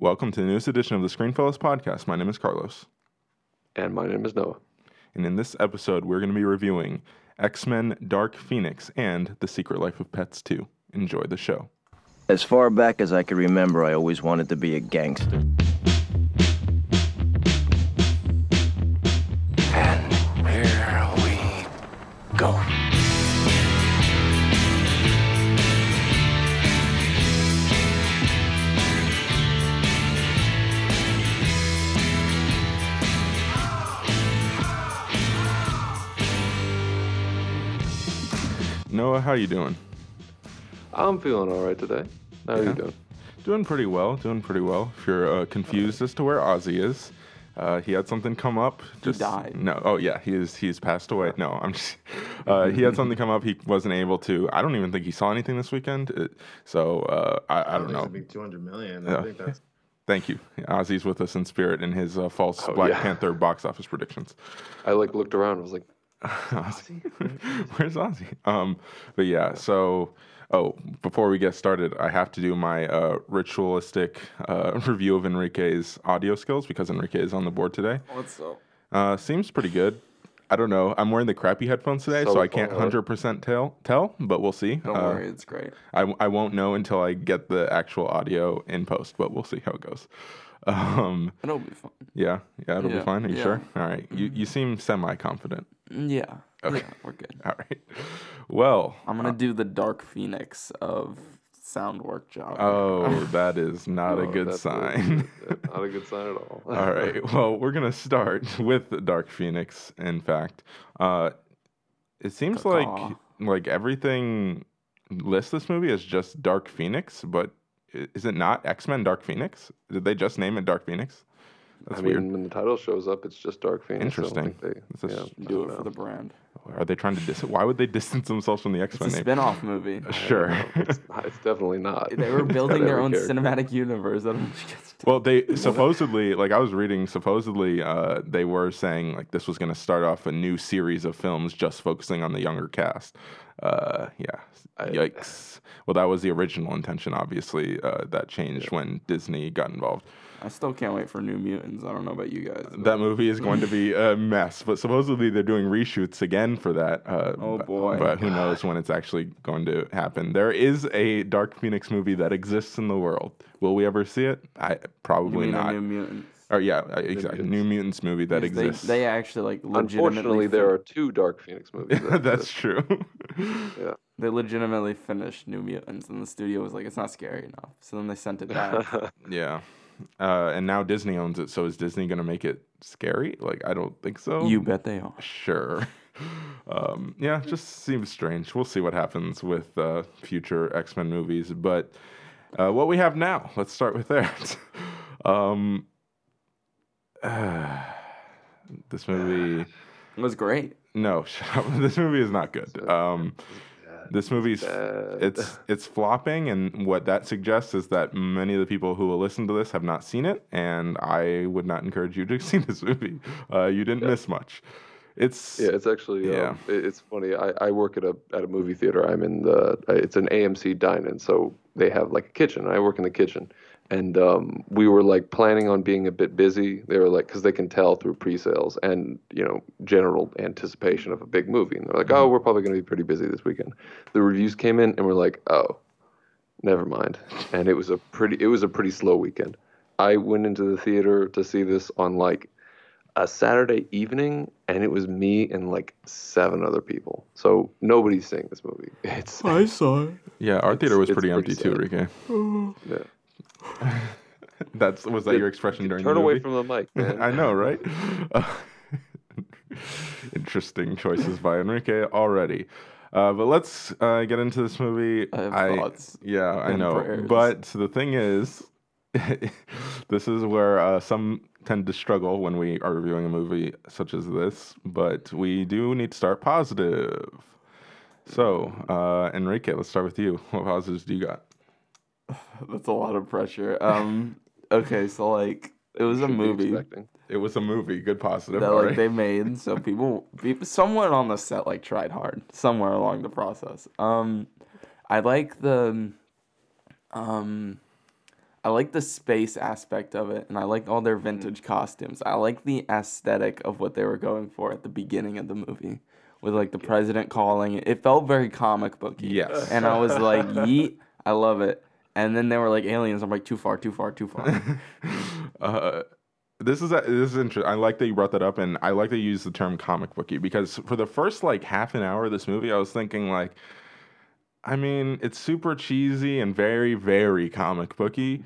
Welcome to the newest edition of the Screenfellows podcast. My name is Carlos. And my name is Noah. And in this episode, we're going to be reviewing X Men Dark Phoenix and The Secret Life of Pets 2. Enjoy the show. As far back as I can remember, I always wanted to be a gangster. Noah, how you doing? I'm feeling all right today. How are you doing? Doing pretty well. Doing pretty well. If you're uh, confused as to where Ozzy is, uh, he had something come up. Just died. No. Oh yeah, he is. He's passed away. No, I'm just. Uh, he had something come up. He wasn't able to. I don't even think he saw anything this weekend. It, so uh, I, I don't think know. It's gonna be 200 million. Yeah. I think that's Thank you. Ozzy's with us in spirit in his uh, false Oh, Black yeah. Panther box office predictions. I like looked around. I was like, Ozzy? Where's Ozzy? Um, but yeah, so oh, before we get started, I have to do my uh, ritualistic uh, review of Enrique's audio skills because Enrique is on the board today. What's up? Uh, seems pretty good. I don't know. I'm wearing the crappy headphones today, so, So I can't 100% tell, tell, but we'll see. Don't Uh, worry, it's great. I, I won't know until I get the actual audio in post, but we'll see how it goes. Um, It'll be fun. yeah, yeah, it'll be fine. Are you yeah. sure? All right. You you seem semi confident. Yeah. Okay. Yeah, we're good. All right. Well, I'm gonna do the Dark Phoenix of sound work job. oh, that is not a "Oh, good that's sign. not a good sign at all. All right. Well, we're gonna start with Dark Phoenix. In fact, uh, it seems like Caw. like everything lists this movie as just Dark Phoenix, but i- is it not X Men Dark Phoenix? Did they just name it Dark Phoenix? That's I mean, weird. when the title shows up, it's just Dark Phoenix. Interesting. they- This is- yeah, I do don't it for the brand. Are they trying to dis? Why would they distance themselves from the X It's a Men name? spin-off movie. Sure. It's, not- it's definitely not. They were building their own character. cinematic universe. I don't know what you guys. Well, they supposedly, like I was reading, supposedly uh, they were saying like this was going to start off a new series of films just focusing on the younger cast. Uh, yeah, yikes. Well, that was the original intention. Obviously, uh, that changed when Disney got involved. I still can't wait for New Mutants. I don't know about you guys. but- That movie is going to be a mess, but supposedly they're doing reshoots again for that. Uh, Oh, but- boy. But who knows when it's actually going to happen? There is a Dark Phoenix movie that exists in the world. Will we ever see it? I you probably mean not. New Mutants? Or yeah, uh, exactly. New Mutants movie that Because exists. They, they actually like legitimately. Unfortunately, there are two Dark Phoenix movies. that That's true. yeah. They legitimately finished New Mutants, and the studio was like, "It's not scary enough." So then they sent it back. yeah. Uh, and now Disney owns it, so is Disney gonna make it scary? Like, I don't think so. you bet they are. Sure. Um, yeah, just seems strange. We'll see what happens with uh, future X Men movies. But uh, what we have now, let's start with that. um, this movie, It was great. no, this movie is not good. Um, this movie's Bad. it's it's flopping, and what that suggests is that many of the people who will listen to this have not seen it, and I would not encourage you to see this movie. Uh, you didn't miss much. It's Yeah, it's actually Yeah. um, it's funny. I, I work at a at a movie theater. I'm in the it's an AMC dine-in, so they have like a kitchen. I work in the kitchen, and um, we were like planning on being a bit busy. They were like because they can tell through pre-sales and you know general anticipation of a big movie, and they're like, oh, we're probably going to be pretty busy this weekend. The reviews came in, and we're like, oh, never mind. And it was a pretty it was a pretty slow weekend. I went into the theater to see this on like a Saturday evening, and it was me and like seven other people. So nobody's seeing this movie. It's I saw it. yeah. Our theater was it's pretty empty pretty too, sad. Yeah. That's was that your expression during turn the away from the mic, man. I know, right? Uh, interesting choices by Enrique already. Uh, but let's uh, get into this movie. I have thoughts Yeah, I know. prayers. But the thing is, this is where uh, some tend to struggle when we are reviewing a movie such as this. But we do need to start positive. So, uh, Enrique, let's start with you. What positives do you got? That's a lot of pressure. Um. Okay, so like it was a movie. It was a movie. Good positive. that like right. they made, so people, people, someone on the set like tried hard somewhere along the process. Um, I like the, um, I like the space aspect of it, and I like all their Mm-hmm. vintage costumes. I like the aesthetic of what they were going for at the beginning of the movie, with like the president calling it. It felt very comic booky. Yes. and I was like, "Yeet, I love it." And then they were like aliens. I'm like, "Too far, too far, too far." uh, this is a, this is interesting. I like that you brought that up, and I like that you use the term comic booky because for the first like half an hour of this movie, I was thinking like, I mean, it's super cheesy and very very comic booky,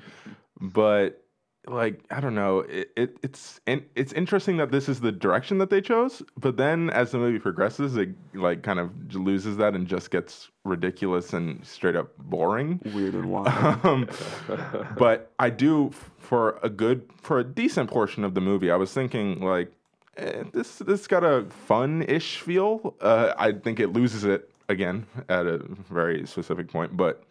but like I don't know, it, it it's and it's interesting that this is the direction that they chose. But then as the movie progresses, it like kind of loses that and just gets ridiculous and straight up boring. Weird and wild. Um, but I do for a good for a decent portion of the movie. I was thinking like eh, this this got a fun-ish feel. Uh, I think it loses it again at a very specific point, but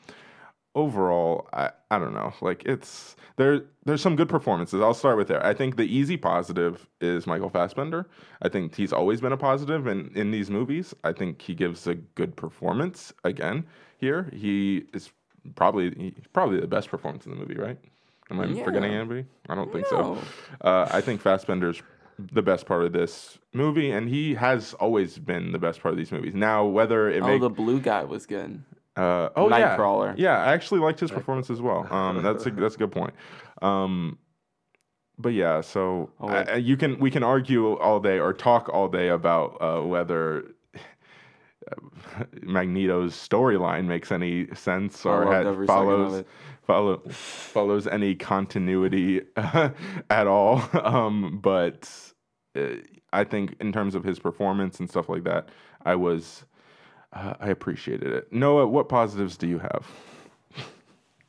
overall, I, I don't know. Like it's there. There's some good performances. I'll start with there. I think the easy positive is Michael Fassbender. I think he's always been a positive in in these movies. I think he gives a good performance again here. He is probably probably the best performance in the movie, right? Am I Yeah. forgetting anybody? I don't think No. so. Uh, I think Fassbender's the best part of this movie, and he has always been the best part of these movies. Now, whether it oh, makes the blue guy was good. Uh, oh yeah, Nightcrawler. Yeah, I actually liked his performance as well. Um, that's a that's a good point. Um, but yeah, so Oh, I- you can we can argue all day or talk all day about uh, whether Magneto's storyline makes any sense or had, every second of follows follow follows any continuity at all. Um, but uh, I think in terms of his performance and stuff like that, I was uh, I appreciated it. Noah, what positives do you have?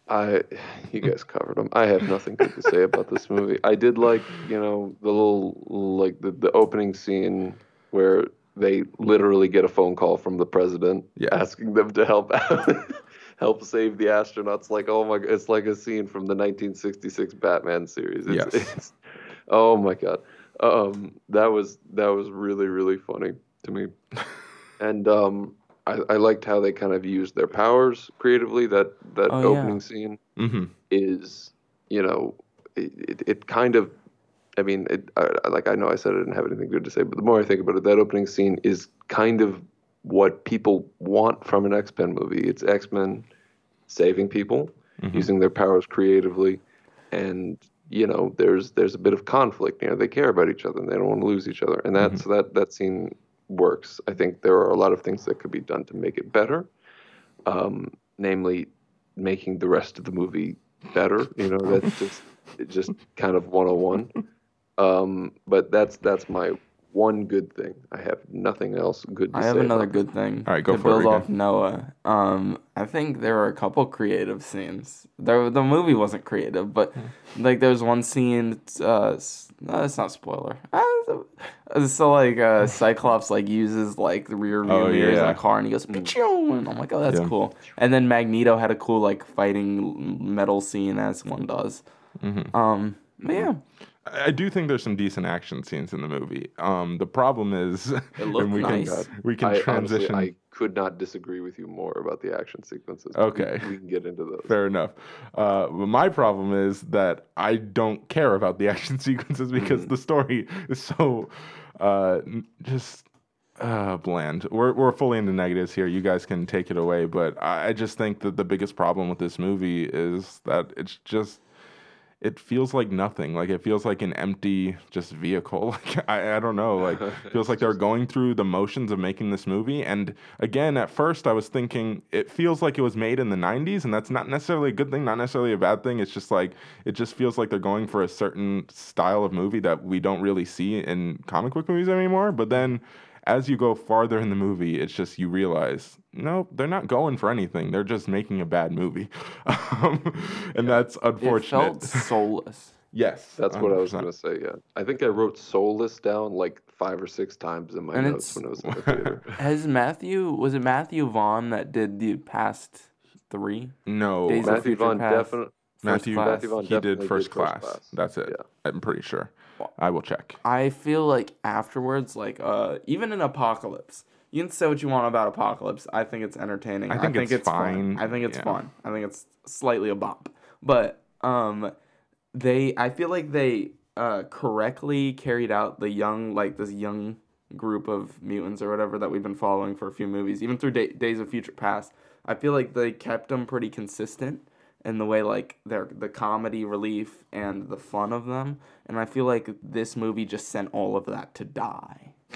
I, you guys covered them. I have nothing good to say about this movie. I did like, you know, the little like the, the opening scene where they literally get a phone call from the president Yeah. asking them to help out, help save the astronauts. Like, oh my, god, it's like a scene from the 1966 Batman series. It's, Yes. it's oh my god, um, that was that was really really funny to me, and um, I, I liked how they kind of used their powers creatively. That that Oh, yeah. opening scene Mm-hmm. is, you know, it, it, it kind of, I mean, it, I, I- like I know I said I didn't have anything good to say, but the more I think about it, that opening scene is kind of what people want from an X Men movie. It's X Men saving people, Mhm. using their powers creatively, and you know, there's there's a bit of conflict. You know, they care about each other and they don't want to lose each other, and that's that that scene works. I think there are a lot of things that could be done to make it better, um, namely making the rest of the movie better. You know, that's just just kind of 101. Um, but that's that's my one good thing. I have nothing else good to I say. I have another about good thing. All right, go to for it, build off Noah. Um, I think there were a couple creative scenes. The the movie wasn't creative, but Hmm. like there's one scene. It's, uh, no, it's not spoiler. Uh, so- uh, like uh, Cyclops like uses like the rear view Oh, mirrors in yeah. a car, and he goes "Pichoo!" and I'm like, oh, that's Yeah. cool. And then Magneto had a cool like fighting metal scene as one does. Mm-hmm. Um, but yeah, I do think there's some decent action scenes in the movie. Um, the problem is, and we nice. can we can I, transition. Honestly, I could not disagree with you more about the action sequences. but we- Okay. we, can get into those. Fair enough. Uh, but my problem is that I don't care about the action sequences because the story is so uh, just uh, bland. We're we're fully into negatives here. You guys can take it away, but I, I just think that the biggest problem with this movie is that it's just it feels like nothing. Like it feels like an empty just vehicle. Like I, I don't know. Like it feels like they're going through the motions of making this movie. And again, at first I was thinking it feels like it was made in the '90s, and that's not necessarily a good thing, not necessarily a bad thing. It's just like it just feels like they're going for a certain style of movie that we don't really see in comic book movies anymore. But then as you go farther in the movie, it's just you realize, no, they're not going for anything. They're just making a bad movie, um, and that's it unfortunate. felt soulless. yes, That's what I was going to say. Yeah, I think I wrote "soulless" down like five or six times in my And notes when I was in the theater. Has Matthew was it Matthew Vaughn that did the past three? No, Days Matthew Vaughn definitely. Matthew, class. Matthew Vaughn he did first, did First class. Class. That's it. Yeah. I'm pretty sure. I will check. I feel like afterwards, like uh, even in Apocalypse, you can say what you want about Apocalypse. I think it's entertaining. I think it's fun. fine. I think it's Yeah. fun. I think it's slightly a bop. But um, they I feel like they uh correctly carried out the young like this young group of mutants or whatever that we've been following for a few movies, even through Day- Days of Future Past. I feel like they kept them pretty consistent in the way like their the comedy relief and the fun of them, and I feel like this movie just sent all of that to die.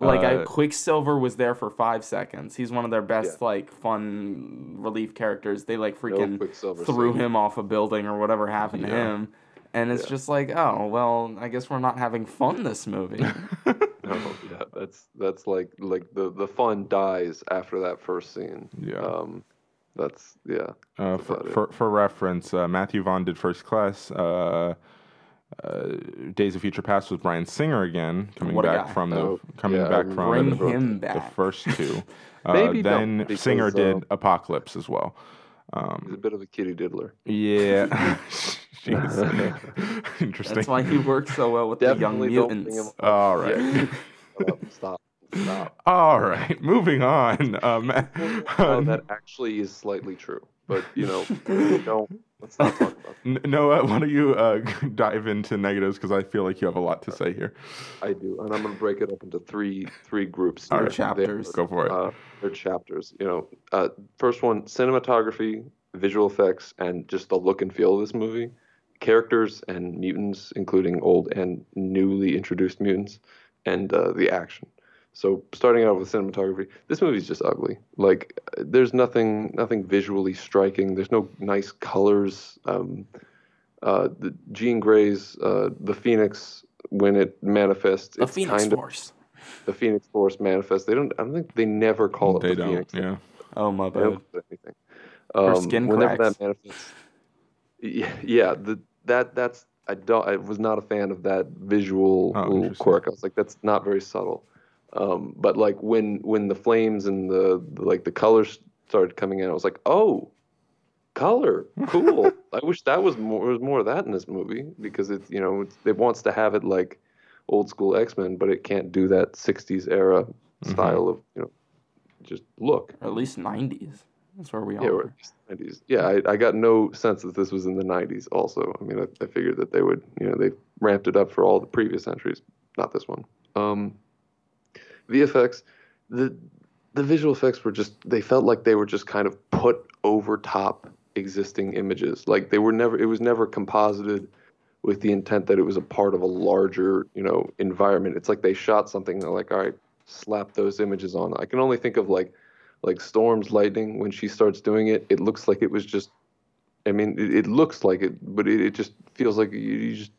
Like I, Uh, Quicksilver was there for five seconds. He's one of their best like fun relief characters. They like freaking Quicksilver threw scene. him off a building or whatever happened to him. And it's just like, oh well, I guess we're not having fun this movie. No, yeah, that's that's like like the the fun dies after that first scene. Yeah. Um, that's yeah. Uh, That's for, for, for reference, uh, Matthew Vaughn did First Class. Uh, uh, Days of Future Past was Bryan Singer again, coming What back guy. from the Oh, coming yeah, back from Bring the- him the back. first two. Uh, Maybe then don't, Singer did um, Apocalypse as well. He's Um, a bit of a kitty diddler. yeah, Jeez. interesting. That's why he works so well with the young Definitely mutants. him All right. Yeah. Stop. All right, moving on. Uh, Ma- Oh, that actually is slightly true, but you know, don't. Let's not talk about. N- Noah, why don't you uh, dive into negatives because I feel like you have a lot to say here. I do, and I'm going to break it up into three three groups. All right. Chapters. They're, Go for it. Uh, they're chapters. You know, uh, first one: cinematography, visual effects, and just the look and feel of this movie. Characters and mutants, including old and newly introduced mutants, and uh, the action. So starting out with cinematography, this movie's just ugly. Like uh, there's nothing nothing visually striking. There's no nice colors. Um, uh, the Jean Grey's uh, the Phoenix when it manifests, The it's Phoenix kind of Force. the Phoenix Force manifest. They don't. I don't think they never call it they the don't. Phoenix. Yeah. Oh my They don't bad. call it anything. Her Um, skin whenever cracks. that manifests. Yeah, yeah. The that that's I don't. I was not a fan of that visual Oh, quirk. I was like, that's not very subtle. Um, but like when when the flames and the, the like the colors started coming in, I was like, oh, color, cool. I wish that was more was more of that in this movie because it's you know it's, it wants to have it like old school X Men, but it can't do that '60s era Mm-hmm. style of you know just look. Or at least nineties. That's where we Yeah, are. at 90s. Yeah, I, I got no sense that this was in the 90s. Also, I mean, I, I figured that they would, you know, they ramped it up for all the previous entries, not this one. Um, VFX, the the visual effects were just they felt like they were just kind of put over top existing images. Like they were never, it was never composited with the intent that it was a part of a larger, you know, environment. It's like they shot something. They're like, all right, slap those images on. I can only think of like like Storm's lightning when she starts doing it. It looks like it was just. I mean, it, it looks like it, but it, it just feels like you, you just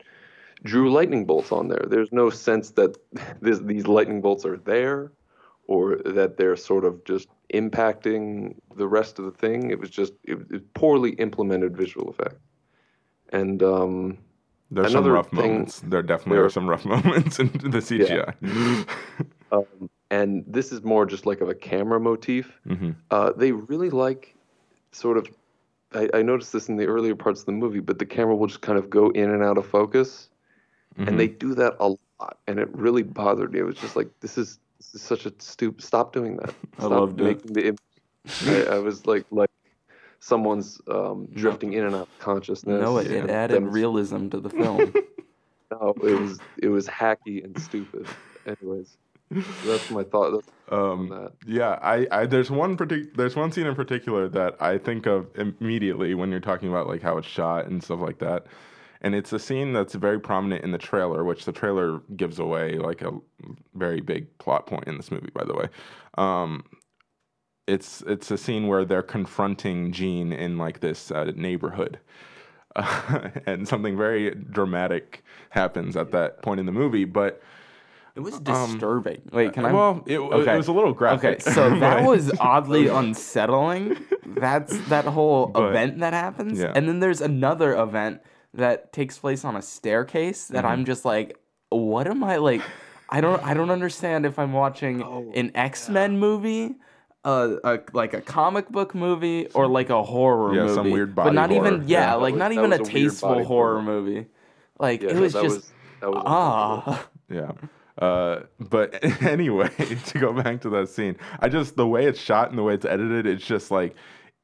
drew lightning bolts on there. There's no sense that this, these lightning bolts are there, or that they're sort of just impacting the rest of the thing. It was just it, was poorly implemented visual effect. And um, There's some rough thing- moments. There definitely there- are some rough moments in the CGI. um, and this is more just like of a camera motif. hmm Uh, they really like sort of. I, I noticed this in the earlier parts of the movie, but the camera will just kind of go in and out of focus, Mm-hmm. and they do that a lot, and it really bothered me. It was just like this is this is such a stupid. Stop doing that. I Stop loved it. making the. Im- I, I was like like someone's um, drifting in and out of consciousness. No, it, it added then- realism to the film. No, it was it was hacky and stupid. Anyways, that's my thought. That's Um, that. yeah, I, I there's one partic- there's one scene in particular that I think of immediately when you're talking about like how it's shot and stuff like that. And it's a scene that's very prominent in the trailer, which the trailer gives away like a very big plot point in this movie, by the way. Um, it's it's a scene where they're confronting Jean in like this uh, neighborhood, uh, and something very dramatic happens at that point in the movie. But It was disturbing. Wait, can I? Um, well, it, Okay. it was a little graphic. Okay, so that was oddly unsettling. That's that whole But- event that happens. yeah. And then there's another event that takes place on a staircase that Mm-hmm. I'm just like, what am I like? I don't I don't understand if I'm watching Oh, an X-Men movie, uh, a, like a comic book movie, or like a horror Yeah, movie. some weird body But not horror. even yeah, Yeah, like was- not even a a tasteful horror horror. movie. Like Yeah, it was that just was, that ah. Yeah. Uh, but anyway, to go back to that scene, I just the way it's shot and the way it's edited, it's just like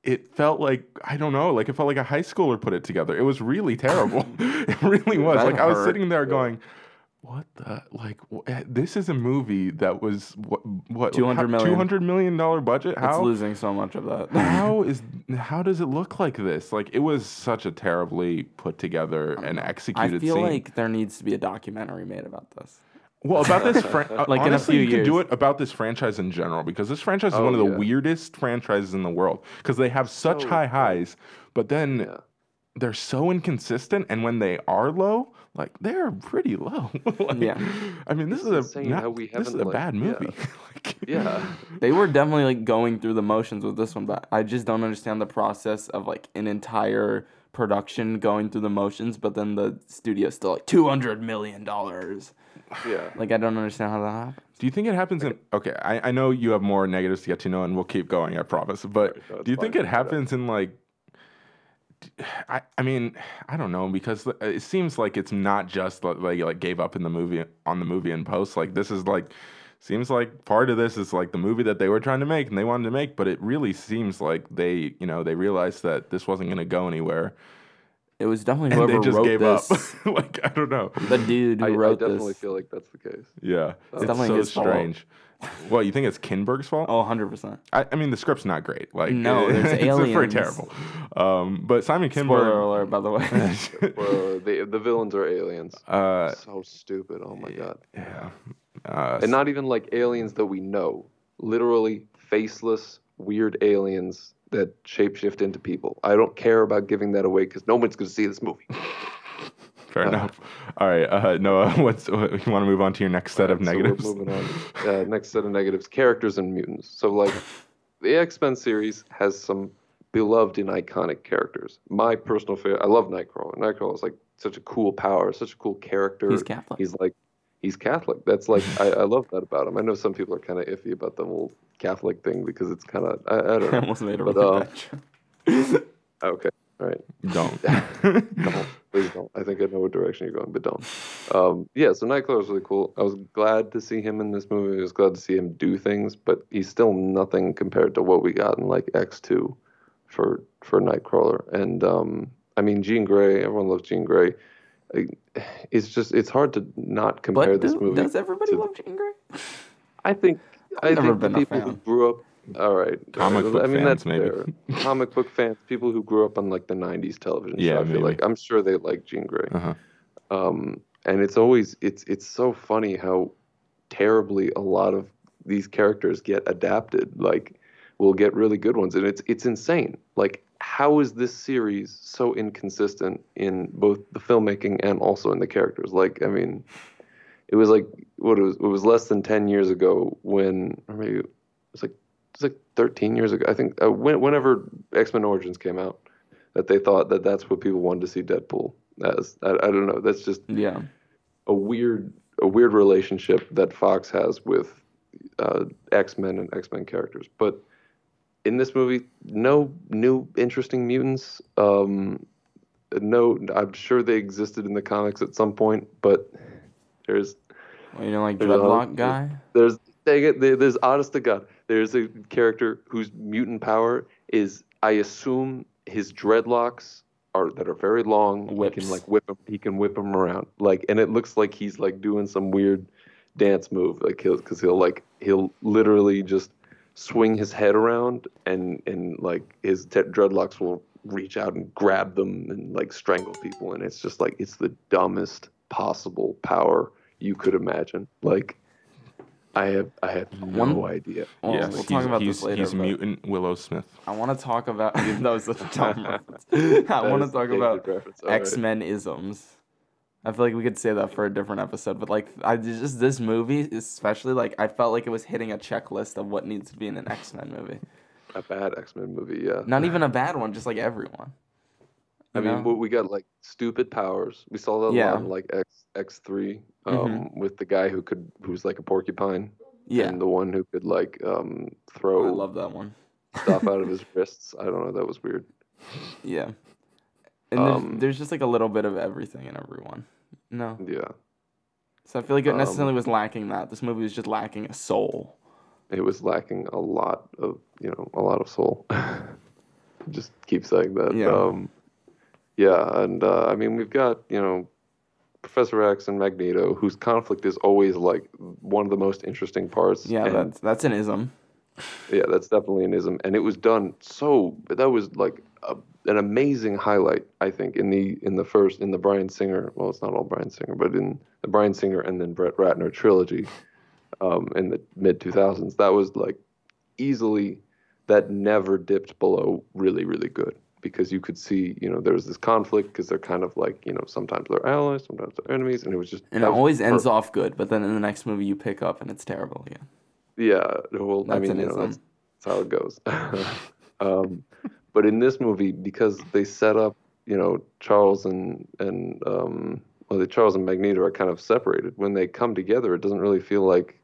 it felt like I don't know, like it felt like a high schooler put it together. It was really terrible. it really was. That like I was sitting there going, "What the like? wh- eh, This is a movie that was what what 200 million. two hundred million dollar budget. How it's losing so much of that. how is how does it look like this? Like it was such a terribly put together and executed. I feel scene. like there needs to be a documentary made about this. Well, about this, fran- uh, Like in a honestly, few you can do it about this franchise in general because this franchise is Oh, one of the yeah. weirdest franchises in the world because they have such Oh, high yeah. highs, but then Yeah. they're so inconsistent, and when they are low, like they're pretty low. Like, Yeah. I mean, this It's is a not- we this is a like- bad yeah. movie. Like, Yeah. They were definitely like going through the motions with this one, but I just don't understand the process of like an entire production going through the motions, but then the studio's still like two hundred million dollars. Yeah. Like I don't understand how that happened. Do you think it happens in? Okay, I, I know you have more negatives to get to know, and we'll keep going. I promise. But Sorry, no, do you think it happens in like? I, I mean I don't know because uh, it seems like it's not just like like, like gave up in the movie on the movie in post like this is like seems like part of this is like the movie that they were trying to make and they wanted to make but it really seems like they you know they realized that this wasn't going to go anywhere It was definitely and whoever they just wrote gave this. up like I don't know The dude who I, I wrote definitely this. feel like that's the case. yeah it's, definitely so his fault. strange well you think it's Kinberg's fault Oh, 100%. I, I mean, the script's not great. Like, No, there's it's very aliens. terrible. Um, but Simon Kinberg. Spoiler Kinberg, alert, by the way. Well, the the villains are aliens. uh, so stupid. Oh my god. yeah, uh, And not even like aliens that we know. Literally faceless, weird aliens that shapeshift into people. I don't care about giving that away because no one's going to see this movie. fair enough. All right, uh, Noah, what's what, you want to move on to your next set of So we're negatives? moving on. Uh, next set of negatives: characters and mutants. So like, the X Men series has some beloved and iconic characters. My personal favorite. I love Nightcrawler. Nightcrawler is like such a cool power, such a cool character. He's Catholic. He's like, he's Catholic. That's like, I, I love that about him. I know some people are kind of iffy about the whole Catholic thing because it's kind of, I, I don't I know. almost made a But, really uh, bad. Okay, all right. Don't. don't. Please don't. I think I know what direction you're going, but don't. Um, yeah, so Nightcrawler was really cool. I was glad to see him in this movie. I was glad to see him do things, but he's still nothing compared to what we got in like X2 for for Nightcrawler. And um, I mean, Jean Grey. Everyone loves Jean Grey. I- It's just it's hard to not compare But this do, movie. does everybody to- love Jean Grey? I think I I've never think the been a people who grew up. All right, Comic book I book mean, fans, that's maybe. fair. Comic book fans, people who grew up on like the '90s television Yeah, show. I feel maybe. like I'm sure they like Jean Grey. Uh-huh. Um, and it's always it's it's so funny how terribly a lot of these characters get adapted. Like, we'll get really good ones, and it's it's insane. Like, how is this series so inconsistent in both the filmmaking and also in the characters? Like, I mean, it was like what it was. It was less than ten years ago when, or maybe it was like it was like thirteen years ago. I think uh, when, whenever X Men Origins came out, that they thought that that's what people wanted to see Deadpool as. I, I don't know. That's just Yeah. a weird a weird relationship that Fox has with uh, X Men and X Men characters. But in this movie, no new interesting mutants. Um, no, I'm sure they existed in the comics at some point, but there's Well, you know, like dreadlock guy. there's dang it, there's honest to God, there's a character whose mutant power is, I assume, his dreadlocks are that are very long. He can like whip him. He can whip him around. Like, and it looks like he's like doing some weird dance move. Like he'll, because he'll like he'll literally just swing his head around and and like his te- dreadlocks will reach out and grab them and like strangle people. And it's just like it's the dumbest possible power you could imagine. Like, I have I have mm-hmm. no One- idea. Oh, well, yes, we'll he's, talk about he's, this later. he's but mutant Willow Smith. I want to talk about that was a dumb reference. I want to talk about reference. X Men isms. I feel like we could say that for a different episode, but like I just this movie, especially like I felt like it was hitting a checklist of what needs to be in an X Men movie. A bad X Men movie, yeah. Not even a bad one, just like everyone. I You mean, know? we got like stupid powers. We saw that Yeah. a lot like X X 3 um, Mhm. with the guy who could who's like a porcupine, yeah, and the one who could like um, I throw love that one. stuff out of his wrists. I don't know. That was weird. Yeah, and there's, Um, there's just like a little bit of everything in everyone. No, Yeah, so I feel like it Um, necessarily was lacking that. This movie was just lacking a soul. it was lacking a lot of you know a lot of soul. just keep saying that. Yeah. Um, yeah, and uh, I mean we've got you know Professor X and Magneto, whose conflict is always like one of the most interesting parts. Yeah, and- that's that's an ism. yeah, that's definitely an ism, and it was done so. That was like a, an amazing highlight, I think, in the in the first in the Bryan Singer. Well, it's not all Bryan Singer, but in the Bryan Singer and then Brett Ratner trilogy, um, in the mid two thousands. That was like easily that never dipped below really really good because you could see you know there was this conflict because they're kind of like you know sometimes they're allies, sometimes they're enemies, and it was just And it always ends off good, but then in the next movie you pick up and it's terrible again. Yeah, well, I mean, you know, that's, that's how it goes. um, but in this movie, because they set up, you know, Charles and and um, well, the Charles and Magneto are kind of separated. When they come together, it doesn't really feel like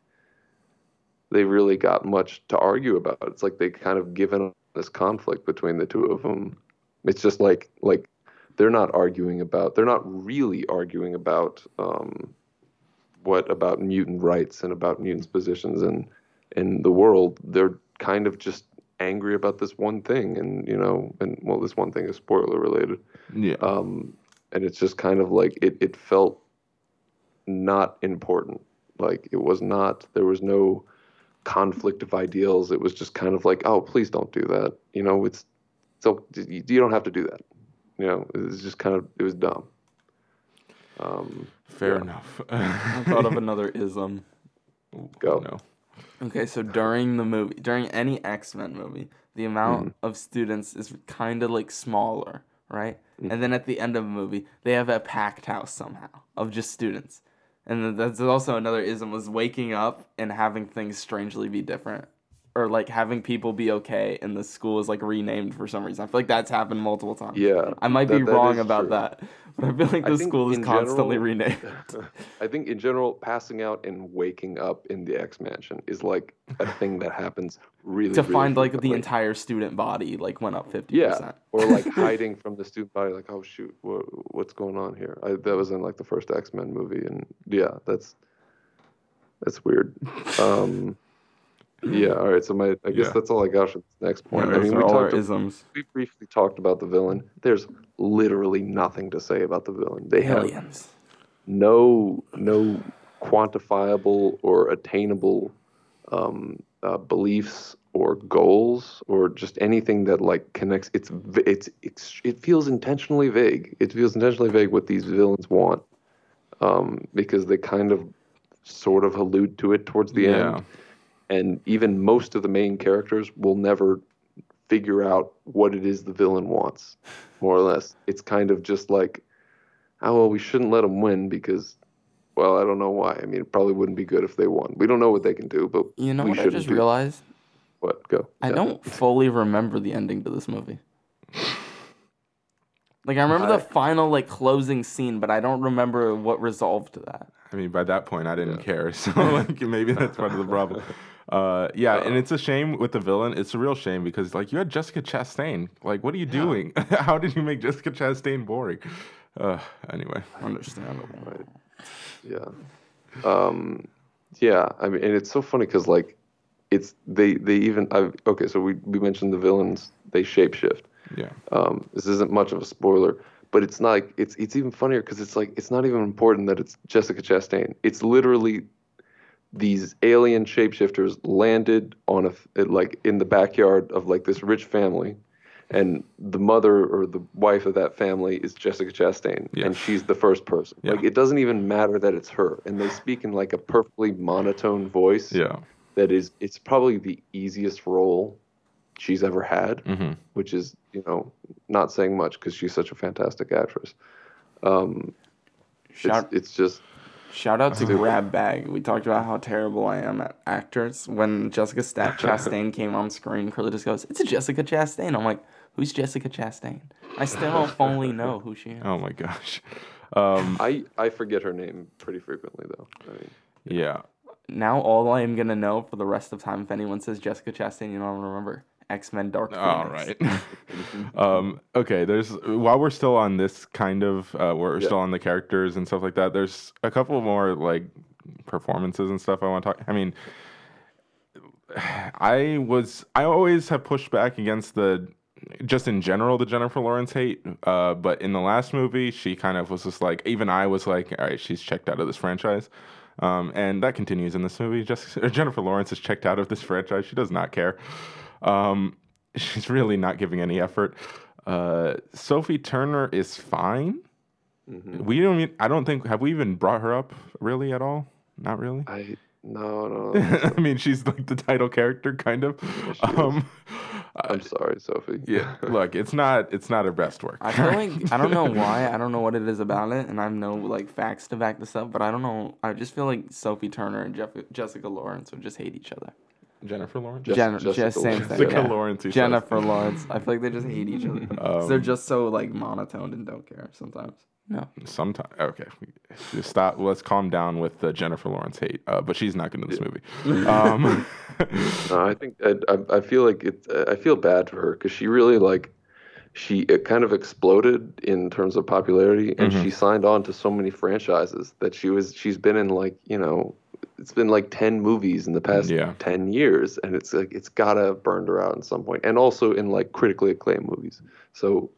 they really got much to argue about. It's like they kind of given this conflict between the two of them. It's just like like they're not arguing about. They're not really arguing about. Um, what about mutant rights and about mutants' positions in in the world. They're kind of just angry about this one thing, and you know, and well, this one thing is spoiler related. Yeah. Um, and it's just kind of like it. It felt not important. Like it was not. There was no conflict of ideals. It was just kind of like, oh, please don't do that. You know, it's so you you don't have to do that. You know, it's just kind of it was dumb. Um, Fair yeah. enough. I thought of another ism. Go. No. Okay, so during the movie, during any X Men movie, the amount Mm-hmm. of students is kind of like smaller, right? Mm. And then at the end of the movie, they have a packed house somehow of just students. And that's also another ism was waking up and having things strangely be different. Or like having people be okay and the school is like renamed for some reason. I feel like that's happened multiple times. Yeah, I might be that- that wrong about true. that. But I feel like the school is constantly general- renamed. I think in general, passing out and waking up in the X Mansion is like a thing that happens really to really find like the entire student body like went up 50%. yeah, or like hiding from the student body, like oh shoot, what, what's going on here? I, that was in like the first X Men movie, and yeah, that's that's weird. Um, yeah, all right. So my, I guess Yeah. that's all I got for this next point. Yeah, I mean, we talked, isms. we briefly talked about the villain. There's literally nothing to say about the villain. They have Aliens. no no quantifiable or attainable um, uh, beliefs or goals or just anything that like connects. It's it's, it's it feels intentionally vague. It feels intentionally vague what these villains want um, because they kind of sort of allude to it towards the Yeah. end, and even most of the main characters will never figure out what it is the villain wants, more or less. It's kind of just like, oh well, we shouldn't let them win because, well, I don't know why. I mean, it probably wouldn't be good if they won. We don't know what they can do, but You know we what I shouldn't just do- realized? What go? I Yeah. don't fully remember the ending to this movie. Like I remember I- the final like closing scene, but I don't remember what resolved that. I mean, by that point, I didn't care. So like, maybe that's part of the problem. Uh, yeah, and it's a shame with the villain. It's a real shame because like you had Jessica Chastain. Like, what are you doing? How did you make Jessica Chastain boring? Uh, anyway, Understandable. Right. Yeah. Um, yeah. I mean, and it's so funny because like, it's they they even I okay. So we we mentioned the villains. They shapeshift. yeah, Um, this isn't much of a spoiler, but it's not like it's it's even funnier because it's like it's not even important that it's Jessica Chastain. It's literally these alien shapeshifters landed on a like in the backyard of like this rich family, and the mother or the wife of that family is Jessica Chastain, Yeah. and she's the first person. Yeah. Like it doesn't even matter that it's her, and they speak in like a perfectly monotone voice yeah, that is it's probably the easiest role she's ever had hmm which is you know not saying much because she's such a fantastic actress. Um, Shout it's, it's just shout out to Super. Grab Bag. We talked about how terrible I am at actors. When Jessica Stat Chastain came on screen, Curly just goes, "It's a Jessica Chastain." I'm like, "Who's Jessica Chastain?" I still don't fully know who she is. Oh my gosh. Um, I I forget her name pretty frequently though. I mean, yeah. Now all I am gonna know for the rest of time, if anyone says Jessica Chastain, you know I'm gonna remember X Men Dark Phoenix. All right. um, okay. There's while we're still on this kind of uh, we're Yeah. still on the characters and stuff like that. There's a couple more like performances and stuff I want to talk. I mean, I was I always have pushed back against the just in general the Jennifer Lawrence hate. Uh, but in the last movie, she kind of was just like, even I was like, all right, she's checked out of this franchise. Um, and that continues in this movie. Just Jennifer Lawrence is checked out of this franchise. She does not care. Um, she's really not giving any effort. Uh, Sophie Turner is fine. Mhm. We don't. Even, I don't think have we even brought her up really at all. Not really. I no no. I mean, she's like the title character, kind of. she is. um, I'm sorry, Sophie. yeah. Look, it's not. It's not her best work. I feel like I don't know why. I don't know what it is about it, and I have no like facts to back this up. But I don't know. I just feel like Sophie Turner and Jeff- Jessica Lawrence would just hate each other. Jennifer Lawrence. Jes- Jen- Jessica just same Lawrence. thing. Jessica yeah. Lawrence. he says. Jennifer Lawrence. I feel like they just hate each other. 'Cause they're Um, just so like monotoned and don't care sometimes. No. Sometimes. Okay. Just stop. Let's calm down with the Jennifer Lawrence hate. Uh, but she's not going to this movie. Um, No, I think I, I, I feel like it. I feel bad for her because she really like she it kind of exploded in terms of popularity, and Mhm. she signed on to so many franchises that she was she's been in like you know it's been like ten movies in the past Yeah. ten years, and it's like it's gotta have burned her out at some point, and also in like critically acclaimed movies. So.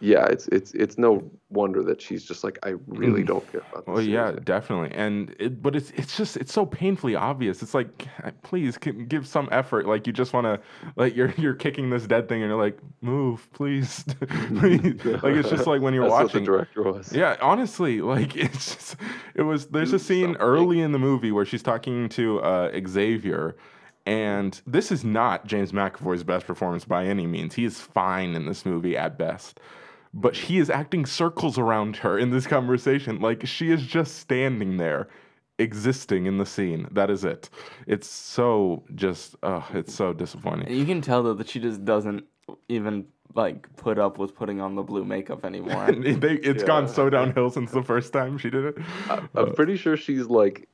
Yeah, it's it's it's no wonder that she's just like I really Mm. don't care about this. Well, yeah, series." definitely, and it, but it's it's just it's so painfully obvious. It's like, please, can give some effort. Like you just want to, like you're you're kicking this dead thing, and you're like, move, please, please. like it's just like when you're That's watching. what the director was. Yeah, honestly, like it's just it was. There's a scene something. early in the movie where she's talking to uh, Xavier, and this is not James McAvoy's best performance by any means. He is fine in this movie at best, but he is acting circles around her in this conversation. Like she is just standing there, existing in the scene. That is it. It's so just. Uh, it's so disappointing. You can tell though that she just doesn't even like put up with putting on the blue makeup anymore. It, they, it's gone so downhill since the first time she did it. I'm pretty sure she's like,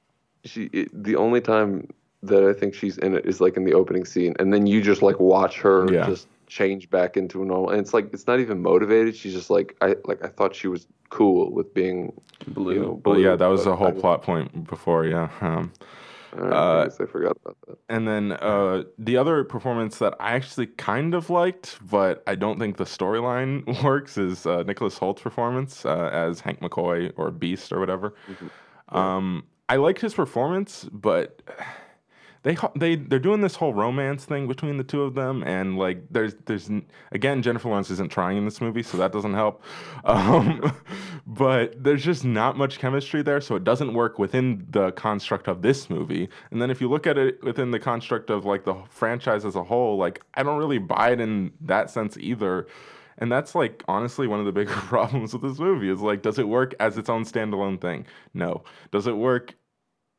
she. It, the only time that I think she's in it is like in the opening scene, and then you just like watch her Yeah. just change back into a normal. And it's like it's not even motivated. She's just like I like I thought she was cool with being Blue. You know, Well, yeah, that was a whole I- plot point before, yeah. Um, I, Uh, I guess I forgot about that. and then uh, the other performance that I actually kind of liked, but I don't think the storyline works, is uh, Nicholas Hoult's performance uh, as Hank McCoy or Beast or whatever. Um, I liked his performance, but they they they're doing this whole romance thing between the two of them, and like there's there's again Jennifer Lawrence isn't trying in this movie, so that doesn't help. Um, but there's just not much chemistry there, so it doesn't work within the construct of this movie. And then if you look at it within the construct of like the franchise as a whole, like I don't really buy it in that sense either. And that's like honestly one of the bigger problems with this movie is like, does it work as its own standalone thing? No. Does it work,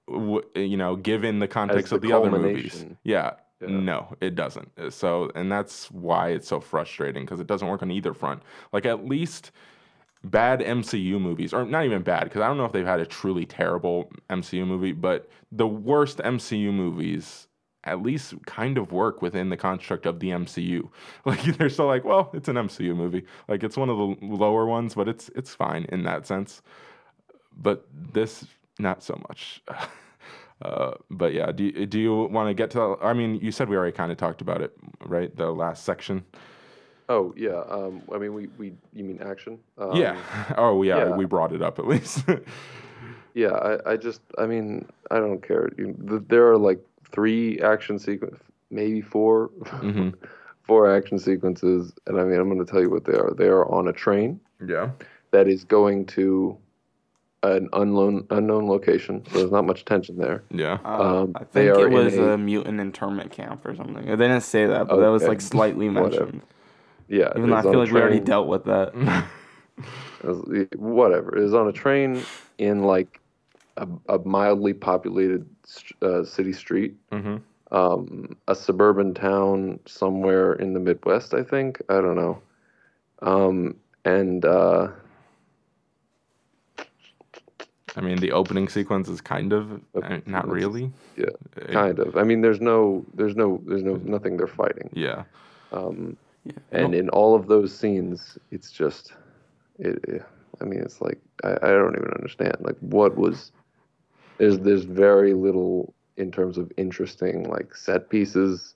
w- you know, given the context the of the other movies? Yeah. Yeah. No, it doesn't. Uh, So, and that's why it's so frustrating because it doesn't work on either front. Like, at least bad MCU movies, or not even bad, because I don't know if they've had a truly terrible MCU movie, but the worst MCU movies at least kind of work within the construct of the MCU. Like they're still like, well, it's an MCU movie. Like it's one of the lower ones, but it's it's fine in that sense. But this, not so much. Uh, but yeah, do you, do you want to get to? I mean, you said we already kind of talked about it, right? The last section. Oh yeah. Um. I mean, we we you mean action? Um, yeah. Oh yeah, yeah. we brought it up at least. Yeah, I, I just, I mean, I don't care. There are like three action sequences, maybe 4 Mhm. four action sequences, and I mean, I'm going to tell you what they are. They are on a train yeah. that is going to an unknown unknown location. So there's not much tension there. Yeah. Uh, Um, I think it was a- a mutant internment camp or something. They didn't say that, but that was like slightly mentioned. Yeah, Even though I feel a like we already dealt with that. Whatever. It was- whatever. It is on a train in like a, a mildly populated uh, city street. hmm um, a suburban town somewhere in the Midwest, I think. I don't know. Um, and uh, I mean, the opening sequence is kind of uh, Okay, not really. yeah, Uh, kind of. I mean, there's no, there's no, there's no nothing they're fighting. Yeah. Um, Yeah. and in all of those scenes, it's just, it. it- I mean, it's like I, I don't even understand. Like, what was? There's there's very little in terms of interesting like set pieces.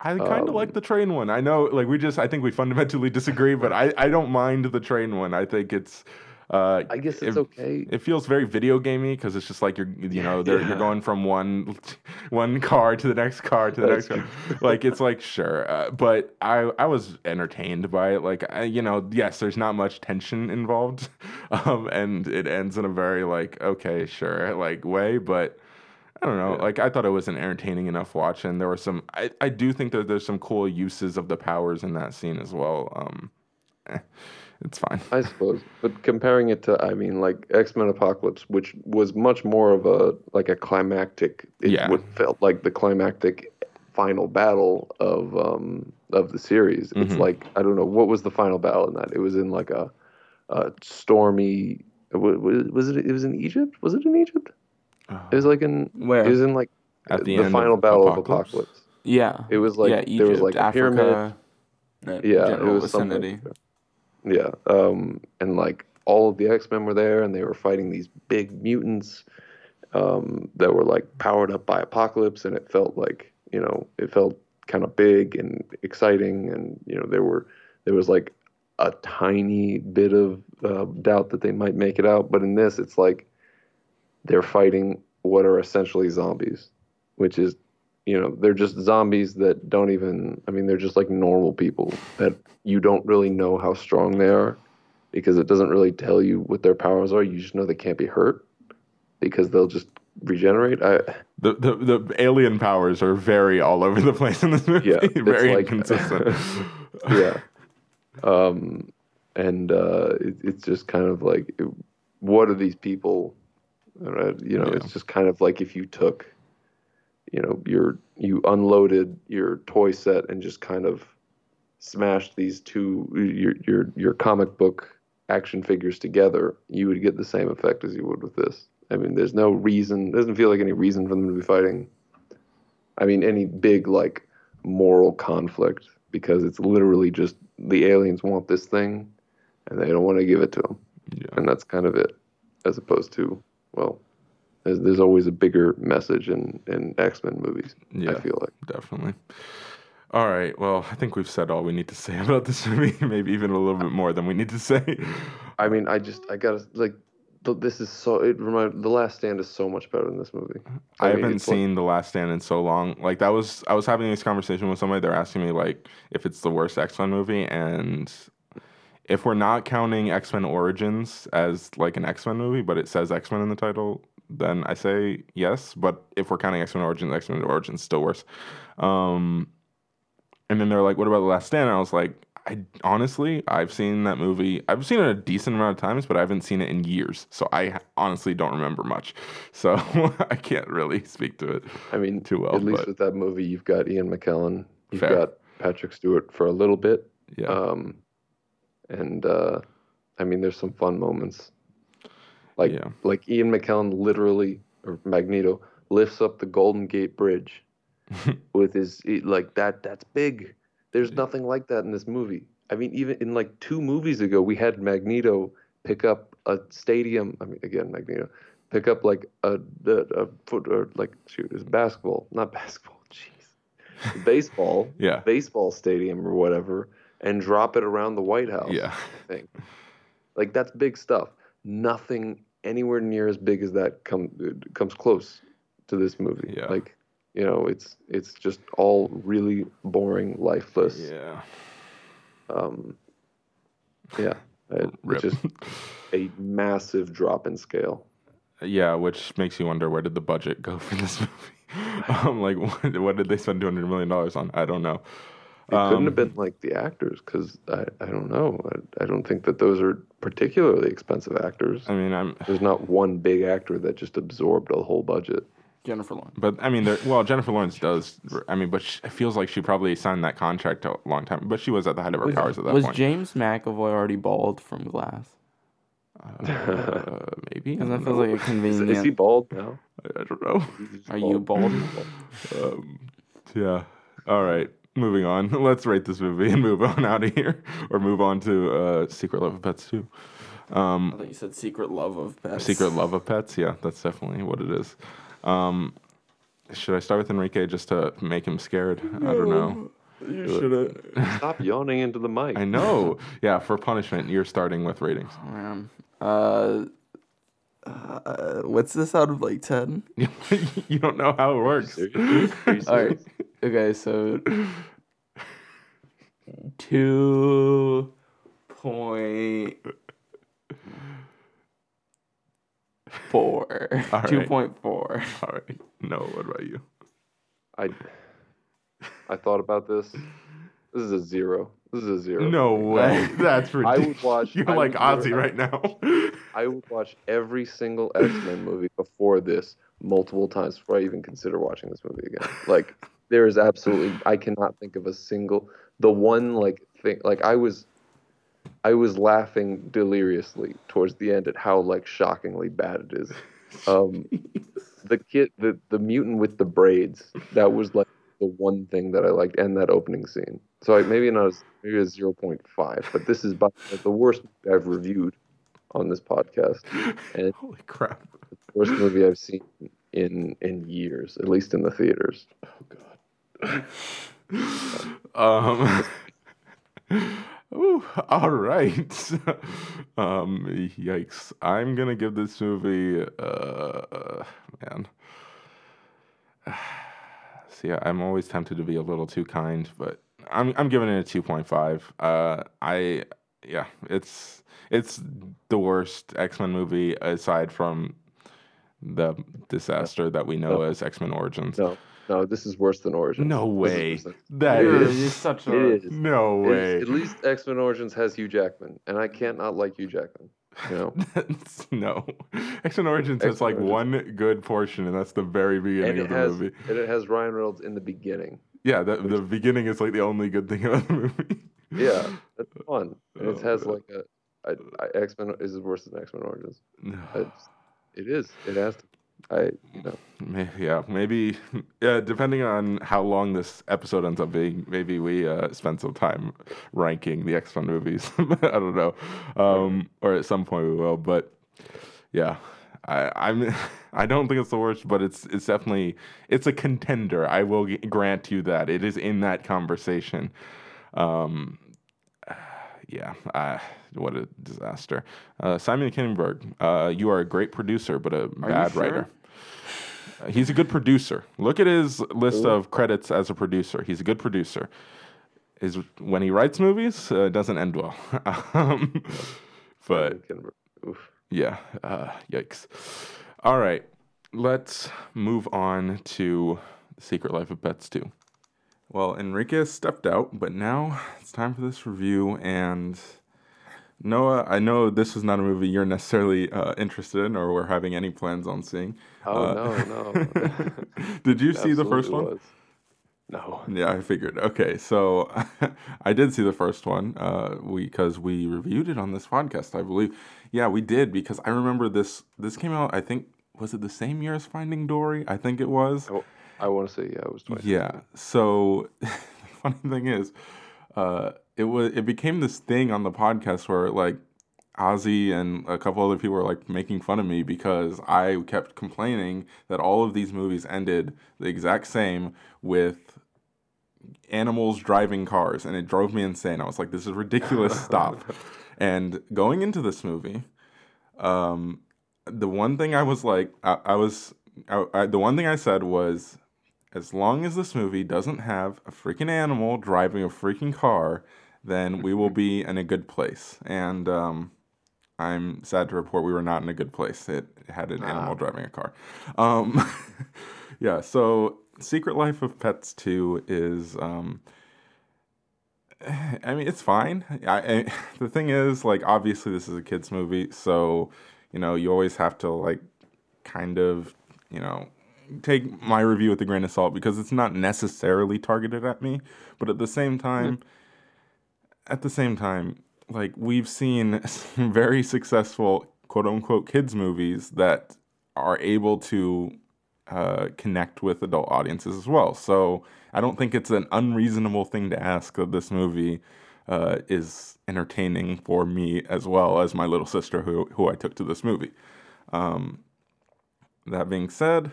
I kind of like the train one. I know, like we just, I think we fundamentally disagree, but I, I don't mind the train one. I think it's, uh, I guess it's it, okay. It feels very video gamey because it's just like you're, you know, Yeah. you're going from one, one car to the next car to the That's next car. Like it's like sure, uh, but I, I was entertained by it. Like I, you know, yes, there's not much tension involved, um, and it ends in a very like okay, sure, like way, but. I don't know. Yeah. Like I thought it was an entertaining enough watch, and there were some. I, I do think that there's some cool uses of the powers in that scene as well. Um, eh, it's fine. I suppose, but comparing it to, I mean, like X Men Apocalypse, which was much more of a like a climactic. It Yeah. would felt like the climactic final battle of um of the series. It's Mhm. like I don't know what was the final battle in that. It was in like a, a stormy. wa- wa- Was it? It was in Egypt. Was it in Egypt? It was like in. Where? It was in like At the the, end final of battle Apocalypse? of Apocalypse. Yeah. It was like yeah, Egypt, there was Egypt, like a pyramid. Africa, that Yeah, it general was something. Yeah, um, and like all of the X Men were there, and they were fighting these big mutants um, that were like powered up by Apocalypse, and it felt like you know it felt kind of big and exciting, and you know there were there was like a tiny bit of uh, doubt that they might make it out, but in this it's like they're fighting what are essentially zombies, which is you know they're just zombies that don't even i mean they're just like normal people that you don't really know how strong they are because it doesn't really tell you what their powers are you just know they can't be hurt because they'll just regenerate i The, the the alien powers are very all over the place in this movie. yeah very like- inconsistent. yeah um and uh it, it's just kind of like what are these people Uh, you know Yeah. it's just kind of like if you took you know your you unloaded your toy set and just kind of smashed these two your your your comic book action figures together you would get the same effect as you would with this i mean there's no reason doesn't feel like any reason for them to be fighting i mean any big like moral conflict because it's literally just the aliens want this thing and they don't want to give it to them yeah. and that's kind of it as opposed to well there's, there's always a bigger message in in x-men movies Yeah. i feel like Definitely. All right. Well, I think we've said all we need to say about this movie. Maybe even a little bit more than we need to say. i mean i just i gotta like this is so it remind the last stand is so much better than this movie I, mean, haven't it's like- seen The Last Stand in so long. Like that was I was having this conversation with somebody. They're asking me like if it's the worst X Men movie, and if we're not counting X Men Origins as like an X Men movie, but it says X Men in the title, then I say yes. But if we're counting X Men Origins, X Men Origins still worse. Um, and then they're like, "What about The Last Stand?" And I was like, "I honestly, I've seen that movie. I've seen it a decent amount of times, but I haven't seen it in years. So I honestly don't remember much. So I can't really speak to it i mean too well. at least with that movie you've got ian mckellen you've Fair. got patrick stewart for a little bit yeah, um and uh i mean there's some fun moments like Yeah. like ian mckellen literally or magneto lifts up the golden gate bridge with his like that that's big there's nothing like that in this movie i mean even in like two movies ago we had magneto pick up a stadium i mean again magneto pick up like a a, a foot or like shoot it's basketball not basketball jeez baseball yeah, baseball stadium or whatever and drop it around the white house yeah, thing. Like that's big stuff. Nothing anywhere near as big as that come comes close to this movie. Yeah. Like, you know, it's it's just all really boring, lifeless. yeah. Um, yeah, it- it's just a massive drop in scale. Yeah, which makes you wonder where did the budget go for this movie? um, like, what, what did they spend two hundred million dollars on? I don't know. It couldn't Um, have been like the actors because I, I don't know. I, I don't think that those are particularly expensive actors. I mean, I'm, There's not one big actor that just absorbed a whole budget. Jennifer Lawrence. but I mean, there, well, Jennifer Lawrence does. I mean, but sh it feels like she probably signed that contract a long time. But she was at the height of her powers at that was point. Was James McAvoy already bald from Glass? uh, maybe. I Because that feels know. like a Is, convenient. is he bald now? I don't know. He's just Are you bald? Um, yeah. All right. Moving on. Let's rate this movie and move on out of here, or move on to uh, Secret Love of Pets too. Um, I thought you said secret love of pets. Secret Love of Pets. Yeah, that's definitely what it is. Um, should I start with Enrique just to make him scared? I don't know. You should have. Stop yawning into the mic. I know. Yeah, for punishment, you're starting with ratings. Oh, Man. Uh, uh, what's this out of like 10? you don't know how it works. Seriously? Are you All right. Okay, so two point four. All right. Two point four. All right. No, what about you? I I thought about this. This is a zero. This is a zero. No way. That's I ridiculous. would watch. You're I like Ozzy right now. I would watch every single X Men movie before this multiple times before I even consider watching this movie again. Like there is absolutely I cannot think of a single the one like thing like I was I was laughing deliriously towards the end at how like shockingly bad it is. Um the kid the the mutant with the braids that was like the one thing that I liked and that opening scene. So like, maybe not as maybe a zero point five, but this is by the worst I've reviewed on this podcast and Holy crap. the worst movie I've seen in in years, at least in the theaters. Oh god. um. Ooh, all right. um, yikes. I'm gonna give this movie. Uh, uh man. See, I'm always tempted to be a little too kind, but I'm I'm giving it a 2.5. Uh, I yeah, it's it's the worst X Men movie aside from the disaster that we know No. as X Men Origins. No, no, this is worse than Origins. No This is way. worse than- That You're, is you're such a. It is. no way. is- At least X Men Origins has Hugh Jackman, and I can't not like Hugh Jackman. You know, no. X Men Origins has like Origins. one good portion, and that's the very beginning of the has movie. and it has Ryan Reynolds in the beginning. Yeah, the, the beginning is like the only good thing about the movie. Yeah, that's fun. And it Oh, has like a X Men is worse than X Men Origins. No. It's, it is. It has to. I you know. Yeah, maybe. Yeah, depending on how long this episode ends up being, maybe we uh, spend some time ranking the X Men movies. I don't know, um, or at some point we will. But yeah, I, I'm. I don't think it's the worst, but it's it's definitely it's a contender. I will grant you that it is in that conversation. Um, yeah, uh, what a disaster. Uh, Simon Kinberg, uh, you are a great producer, but a bad sure? writer. Uh, He's a good producer. Look at his list of credits as a producer. He's a good producer. Is when he writes movies, uh, it doesn't end well. um, but yeah, uh, yikes. All right, let's move on to the Secret Life of Pets 2. Well, Enrique has stepped out, but now it's time for this review. And Noah, I know this was not a movie you're necessarily uh, interested in or were having any plans on seeing. Oh Uh, no, no. Did you see the first one? was. No. Yeah, I figured. Okay, so I did see the first one. Uh, we because we reviewed it on this podcast, I believe. Yeah, we did because I remember this. This came out. I think was it the same year as Finding Dory? I think it was. I, I want to say yeah, it was twenty. Yeah. So the funny thing is, uh, it was it became this thing on the podcast where like Ozzy and a couple other people were like making fun of me because I kept complaining that all of these movies ended the exact same with animals driving cars and it drove me insane. I was like, this is ridiculous. Stop. and going into this movie, um, the one thing I was like, I, I was, I, I, the one thing I said was, as long as this movie doesn't have a freaking animal driving a freaking car, then we will be in a good place. And um, I'm sad to report we were not in a good place. It had an animal driving a car. Um, yeah, so Secret Life of Pets 2 is. Um, I mean, it's fine. I, I, the thing is, like, obviously, this is a kids' movie, so you know, you always have to like, kind of, you know, take my review with a grain of salt because it's not necessarily targeted at me, but at the same time, at the same time, like we've seen some very successful quote unquote kids movies that are able to uh, connect with adult audiences as well. So I don't think it's an unreasonable thing to ask that this movie uh, is entertaining for me as well as my little sister who who I took to this movie. Um, that being said,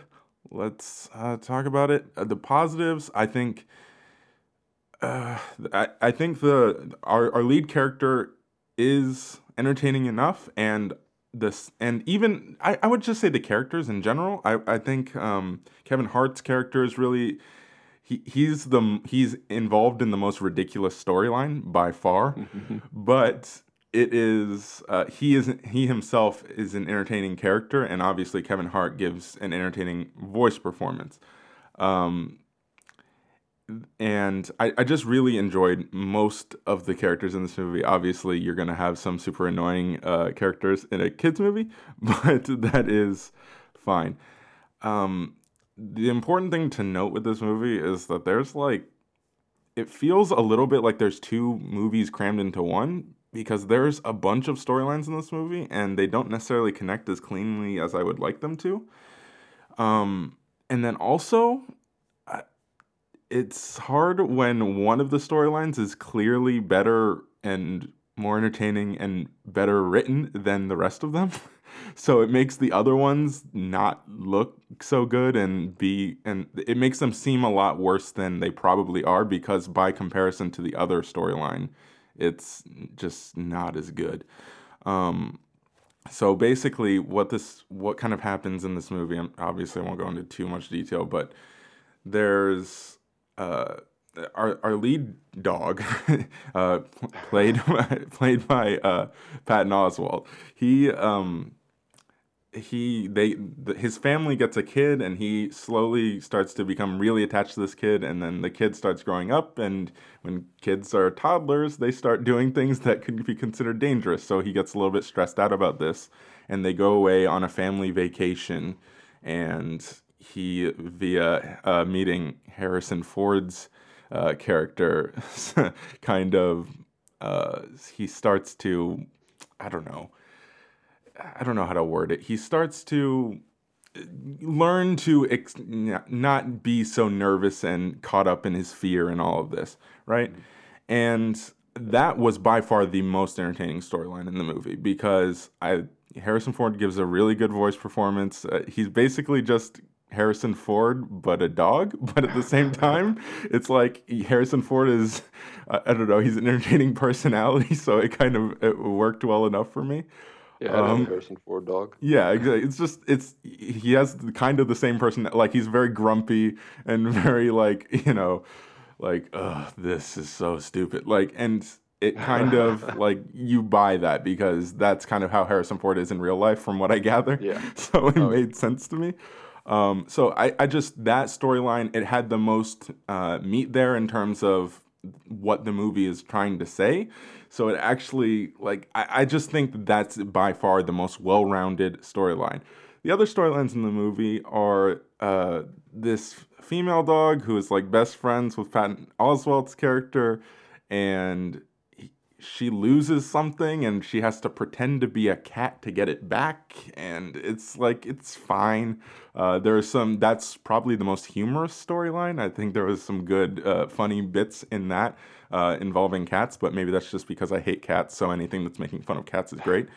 let's uh, talk about it. Uh, the positives, I think. Uh, I, I think the our, our lead character is entertaining enough and this and even I, I would just say the characters in general i, I think um, kevin hart's character is really he, he's the he's involved in the most ridiculous storyline by far but it is uh, he is he himself is an entertaining character and obviously kevin hart gives an entertaining voice performance um, and I, I just really enjoyed most of the characters in this movie. Obviously, you're to have some super annoying uh, characters in a kids movie, but that is fine. Um, the important thing to note with this movie is that there's like, it feels a little bit like there's two movies crammed into one because there's a bunch of storylines in this movie and they don't necessarily connect as cleanly as I would like them to. Um, and then also, it's hard when one of the storylines is clearly better and more entertaining and better written than the rest of them. so it makes the other ones not look so good and be and it makes them seem a lot worse than they probably are because by comparison to the other storyline, it's just not as good. Um, so basically, what this what kind of happens in this movie? Obviously, I won't go into too much detail, but there's uh, our our lead dog, uh, played by, played by uh, Patton Oswalt. He um he they the, his family gets a kid and he slowly starts to become really attached to this kid and then the kid starts growing up and when kids are toddlers they start doing things that could be considered dangerous. So he gets a little bit stressed out about this and they go away on a family vacation and he via uh, meeting Harrison Ford's uh, character, kind of uh, he starts to, I don't know, I don't know how to word it. He starts to learn to ex- not be so nervous and caught up in his fear and all of this, right? And that was by far the most entertaining storyline in the movie because I Harrison Ford gives a really good voice performance. Uh, he's basically just Harrison Ford, but a dog. But at the same time, it's like Harrison Ford is, I don't know, he's an entertaining personality, so it kind of it worked well enough for me. Yeah, um, Harrison Ford dog. Yeah, it's just it's he has kind of the same person. Like he's very grumpy and very like you know, like oh this is so stupid. Like and it kind of like you buy that because that's kind of how Harrison Ford is in real life, from what I gather. Yeah. So it oh, made yeah. sense to me. Um, so I, I just that storyline it had the most uh, meat there in terms of what the movie is trying to say. So it actually like I, I just think that's by far the most well-rounded storyline. The other storylines in the movie are uh, this female dog who is like best friends with Patton Oswalt's character, and she loses something and she has to pretend to be a cat to get it back and it's like it's fine. Uh, there's some that's probably the most humorous storyline. I think there was some good uh, funny bits in that uh, involving cats but maybe that's just because i hate cats so anything that's making fun of cats is great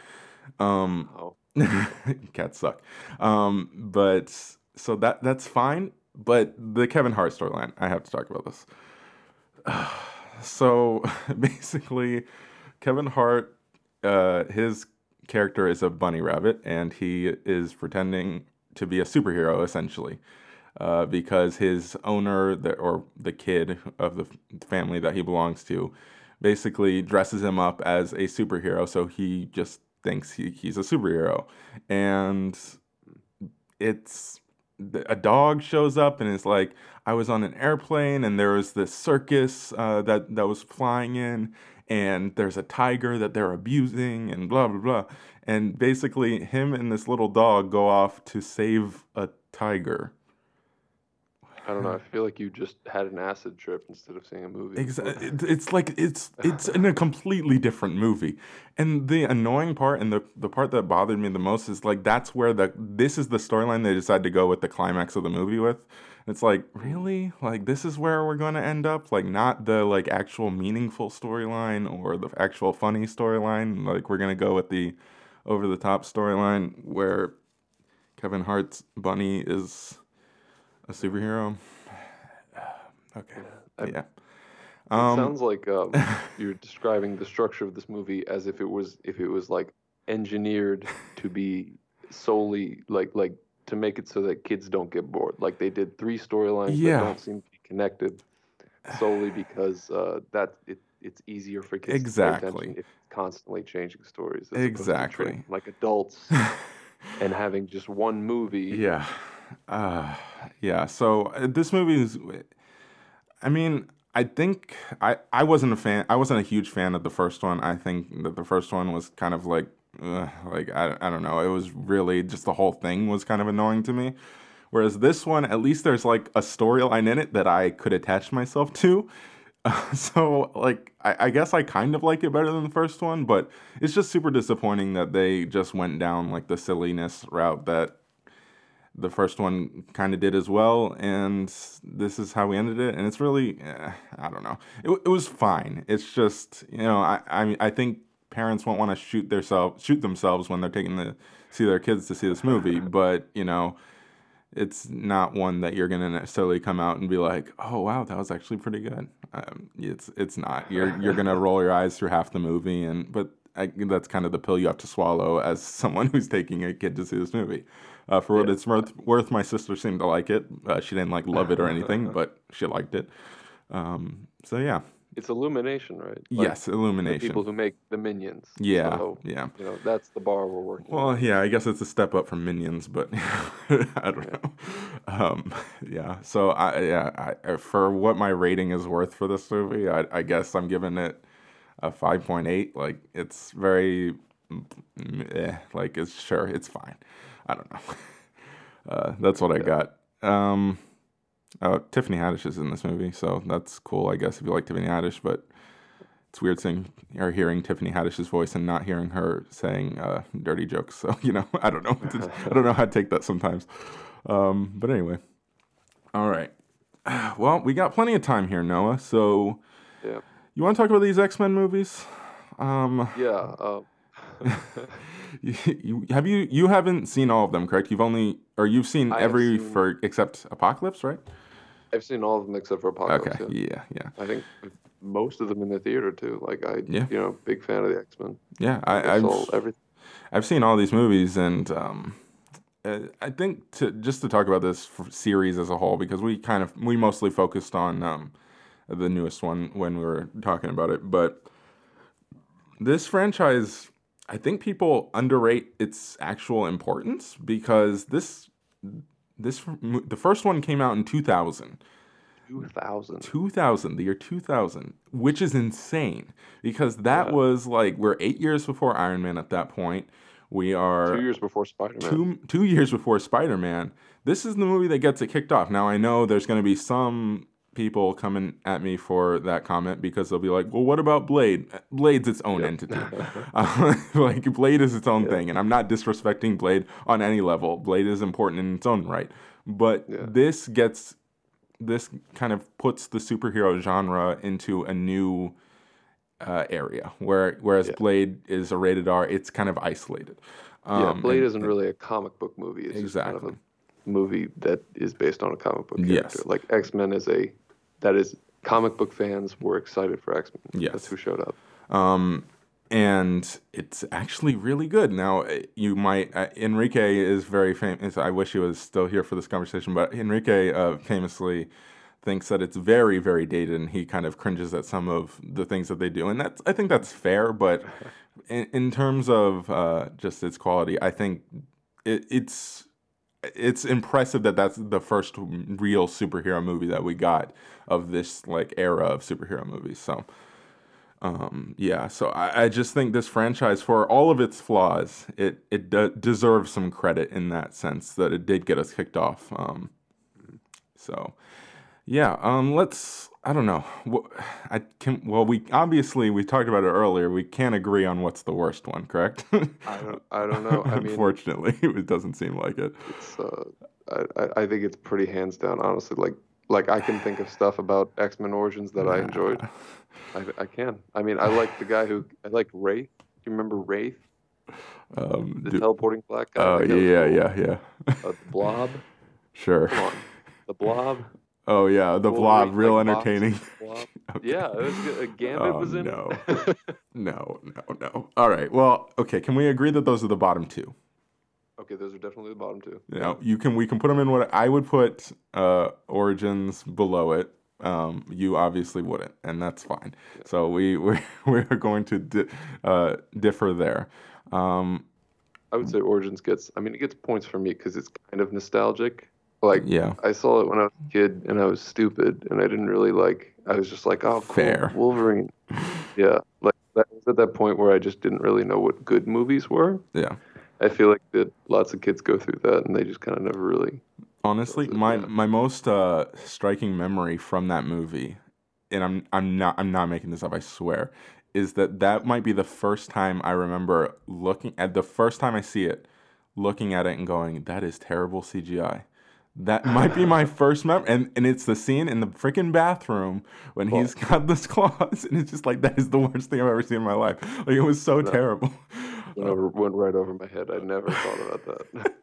um, oh. cats suck um, but so that that's fine but the kevin hart storyline i have to talk about this so basically, Kevin Hart, uh, his character is a bunny rabbit, and he is pretending to be a superhero essentially. Uh, because his owner, the, or the kid of the family that he belongs to, basically dresses him up as a superhero. So he just thinks he, he's a superhero. And it's a dog shows up and is like, I was on an airplane and there was this circus uh, that that was flying in, and there's a tiger that they're abusing and blah blah blah, and basically him and this little dog go off to save a tiger. I don't know. I feel like you just had an acid trip instead of seeing a movie. Exactly. It's like it's it's in a completely different movie. And the annoying part and the the part that bothered me the most is like that's where the this is the storyline they decided to go with the climax of the movie with. It's like, really? Like this is where we're going to end up? Like not the like actual meaningful storyline or the actual funny storyline. Like we're going to go with the over the top storyline where Kevin Hart's bunny is A superhero. Okay. I- yeah. It Um, sounds like um, you're describing the structure of this movie as if it was if it was like engineered to be solely like like to make it so that kids don't get bored. Like they did three storylines Yeah. that don't seem to be connected solely because uh, that it it's easier for kids to Exactly. if it's constantly changing stories. as opposed to Exactly. like adults and having just one movie. Yeah. Uh, yeah. So uh, this movie is. I mean, I think I I wasn't a fan. I wasn't a huge fan of the first one. I think that the first one was kind of like, like I I don't know. It was really just the whole thing was kind of annoying to me. Whereas this one, at least there's like a storyline in it that I could attach myself to. so like I, I guess I kind of like it better than the first one, but it's just super disappointing that they just went down like the silliness route that the first one kind of did as well, and this is how we ended it. And it's really, eh, I don't know. It, it was fine. It's just, you know, I I, I think parents won't want to shoot their self, shoot themselves when they're taking the see their kids to see this movie, but you know, it's not one that you're gonna necessarily come out and be like, oh wow, that was actually pretty good. Um, it's it's not. You're you're gonna roll your eyes through half the movie, and but I, that's kind of the pill you have to swallow as someone who's taking a kid to see this movie. Uh, for what it's worth, worth, my sister seemed to like it. Uh, she didn't like love it or anything, but she liked it. Um, so yeah, It's Illumination, right? Like, yes, The Illumination. people who make the minions. yeah, So, yeah. you know, that's the bar we're working. Well, on. yeah, I guess it's a step up from Minions, but I don't know. Um, yeah, so I yeah, I, for what my rating is worth for this movie, I, I guess I'm giving it a five point eight. Like it's very, eh, like it's sure it's fine. I don't know. Uh, that's what I got. Um, uh, Tiffany Haddish is in this movie, so that's cool. I guess if you like Tiffany Haddish, but it's weird seeing or hearing Tiffany Haddish's voice and not hearing her saying uh, dirty jokes. So you know, I don't know. I don't know how to take that sometimes. Um, but anyway, all right. Well, we got plenty of time here, Noah. So Yeah. you want to talk about these X Men movies? Um, Yeah. Uh, you, you, have you you haven't seen all of them, correct? You've only or you've seen I every seen- for except Apocalypse, right? I've seen all of them except for Apocalypse. Okay. yeah. Yeah, yeah, I think most of them in the theater too. Like I, Yeah. you know, big fan of the X Men. yeah. I, I've everything. I've seen all these movies, and um, uh, I think to just to talk about this f- series as a whole, because we kind of we mostly focused on um, the newest one when we were talking about it, but this franchise, I think people underrate its actual importance because this this the first one came out in two thousand. Two thousand. 2000, the year 2000, which is insane because that Yeah. was like we're eight years before Iron Man at that point. We are Two years before Spider Man. two two years before Spider Man. This is the movie that gets it kicked off. Now I know there's going to be some people coming at me for that comment because they'll be like, "Well, what about Blade? Blade's its own entity. Uh, like Blade is its own thing." And I'm not disrespecting Blade on any level. Blade is important in its own right, but Yeah. this gets this kind of puts the superhero genre into a new uh, area where whereas Yeah. Blade is a rated R, it's kind of isolated. yeah, Um, Blade and- isn't really a comic book movie. It's just kind Exactly. of a movie that is based on a comic book Yes. character. Like X Men is a that is comic book fans were excited for X Men. Yes. That's who showed up. Um, and it's actually really good. Now, uh, you might, uh, Enrique is very famous. I wish he was still here for this conversation, but Enrique uh, famously thinks that it's very, very dated and he kind of cringes at some of the things that they do. And that's, I think that's fair, but in, in terms of uh, just its quality, I think it, it's, it's impressive that that's the first real superhero movie that we got of this like era of superhero movies. So, um, yeah, so I, I just think this franchise, for all of its flaws, it it de- deserves some credit in that sense that it did get us kicked off. Um, so, yeah, um, let's. I don't know. I can. Well, we obviously we talked about it earlier. We can't agree on what's the worst one, correct? I don't. I don't know. I mean, Unfortunately, it doesn't seem like it. it's. Uh, I, I I think it's pretty hands down. Honestly, like like I can think of stuff about X Men Origins that I enjoyed. I, I can. I mean, I like the guy who I like Wraith. Do you remember Wraith, Um, the do- teleporting black guy? oh yeah, cool. yeah, yeah. Uh, the Blob. Sure. Come on. The Blob. Oh yeah, the Blob, real like, entertaining. Blob. Okay. Yeah, it was good. Gambit Oh, was in no. No, no, no. All right. Well, okay. Can we agree that those are the bottom two? okay, those are definitely the bottom two. You know, you can we can put them in what I would put uh, Origins below it. Um, you obviously wouldn't, and that's fine. So we we we're going to di- uh, differ there. Um, I would say Origins gets. I mean, it gets points for me because it's kind of nostalgic. Like, yeah, I saw it when I was a kid, and I was stupid, and I didn't really like. I was just like, oh, cool, Fair. Wolverine. yeah, like that was at that point where I just didn't really know what good movies were. yeah. I feel like that lots of kids go through that, and they just kind of never really. Honestly, my yeah. my most uh, striking memory from that movie, and I'm I'm not I'm not making this up. I swear, is that that might be the first time I remember looking at the first time I see it, looking at it and going, "That is terrible CGI." That might be my first memory, and and it's the scene in the freaking bathroom when he's got this claws, and it's just like that is the worst thing I've ever seen in my life. Like it was so terrible. Went, over, went right over my head. I never thought about that.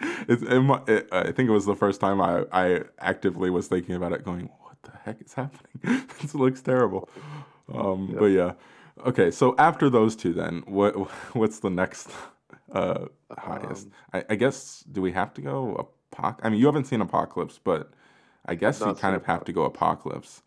it's, it, it, I think it was the first time I, I actively was thinking about it, going, "What the heck is happening? this looks terrible." Um, But yeah, okay. So after those two, then what what's the next uh, highest? I, I guess do we have to go apoc? I mean, you haven't seen Apocalypse, but I guess you kind of have to go Apocalypse.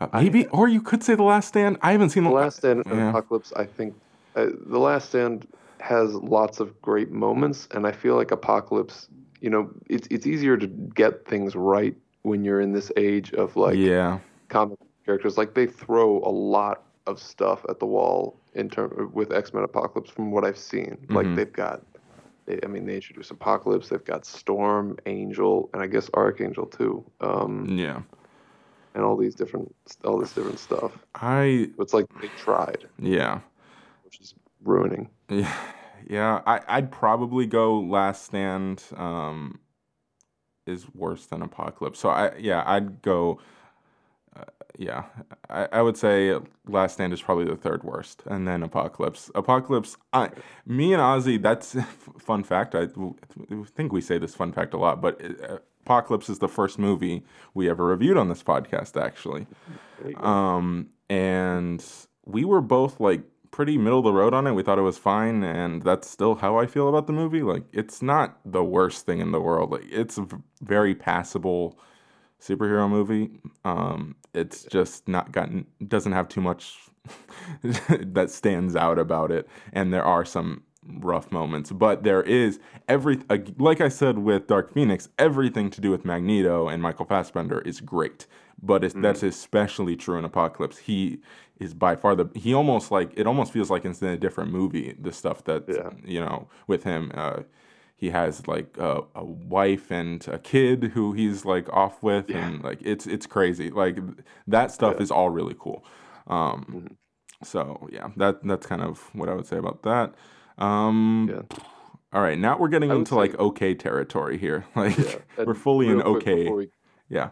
Uh, maybe, or you could say The Last Stand. I haven't seen The Last Stand and Yeah. Apocalypse, I think, uh, The Last Stand has lots of great moments, and I feel like Apocalypse, you know, it's it's easier to get things right when you're in this age of like yeah, comic characters. Like they throw a lot of stuff at the wall in term with X Men Apocalypse from what I've seen. Like Mhm. they've got, they, I mean, they introduce Apocalypse. They've got Storm, Angel, and I guess Archangel too. Um, yeah. and all these different, all this different stuff. I It's like they tried, yeah. which is ruining. Yeah, yeah. I I'd probably go Last Stand. Um, is worse than Apocalypse. So I yeah I'd go. Yeah, I, I would say Last Stand is probably the third worst, and then Apocalypse. Apocalypse. I me and Ozzy. That's fun fact. I, I think we say this fun fact a lot, but uh, Apocalypse is the first movie we ever reviewed on this podcast. Actually, There you go. um, and we were both like pretty middle of the road on it. We thought it was fine, and that's still how I feel about the movie. Like, it's not the worst thing in the world. Like, it's very passable superhero movie. Um, it's just not gotten doesn't have too much that stands out about it, and there are some rough moments, but there is every like I said with Dark Phoenix, everything to do with Magneto and Michael Fassbender is great, but it's, that's especially true in Apocalypse. He is by far the he almost like it almost feels like it's in a different movie. The stuff that Yeah. you know with him. Uh, he has like a, a wife and a kid who he's like off with, and like it's it's crazy. Like that stuff is all really cool. Um, Mm-hmm. So yeah, that that's kind of what I would say about that. Um, Yeah. All right, now we're getting into like okay territory here. Like Yeah, we're fully in okay. Before we, yeah,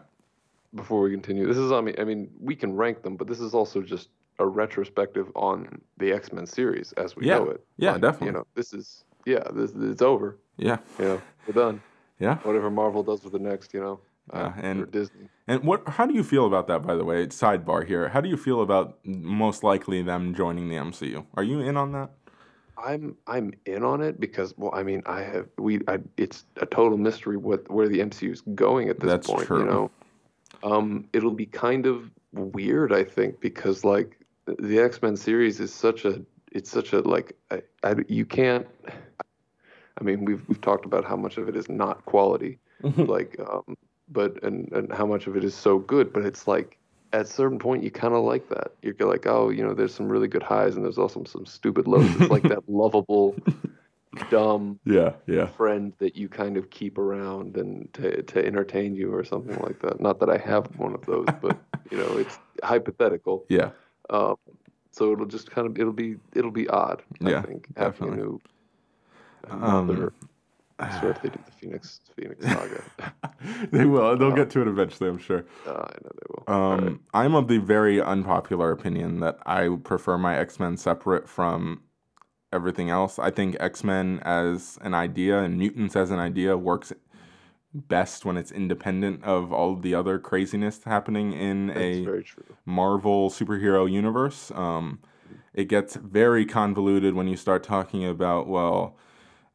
before we continue, this is on me I mean we can rank them, but this is also just a retrospective on the X Men series as we Yeah. know it. Yeah, Like, definitely. You know, this is yeah, this it's over. Yeah, You know, we're done. yeah. Whatever Marvel does with the next, you know, uh, Yeah, and- Disney. And what? How do you feel about that? By the way, sidebar here. How do you feel about most likely them joining the MCU? Are you in on that? I'm I'm in on it because well I mean I have we I, it's a total mystery what where the MCU is going at this That's point true. you know um it'll be kind of weird I think because like the X-Men series is such a it's such a like I, I you can't I mean we've we've talked about how much of it is not quality like um but and and how much of it is so good but it's like at a certain point you kind of like that. You're like oh you know there's some really good highs and there's also some stupid lows. It's like that lovable dumb Yeah, yeah, friend that you kind of keep around and to, to entertain you or something like that. Not that i have one of those but you know it's hypothetical. Yeah. um, so it'll just kind of it'll be it'll be odd Yeah, i think having definitely. a new Um, I swear if they do the Phoenix Phoenix saga, they will. They'll get to it eventually, I'm sure. uh, I know they will. Um, right. I'm of the very unpopular opinion that I prefer my X Men separate from everything else. I think X Men as an idea and mutants as an idea works best when it's independent of all of the other craziness happening in That's a. Marvel superhero universe. Um, it gets very convoluted when you start talking about well,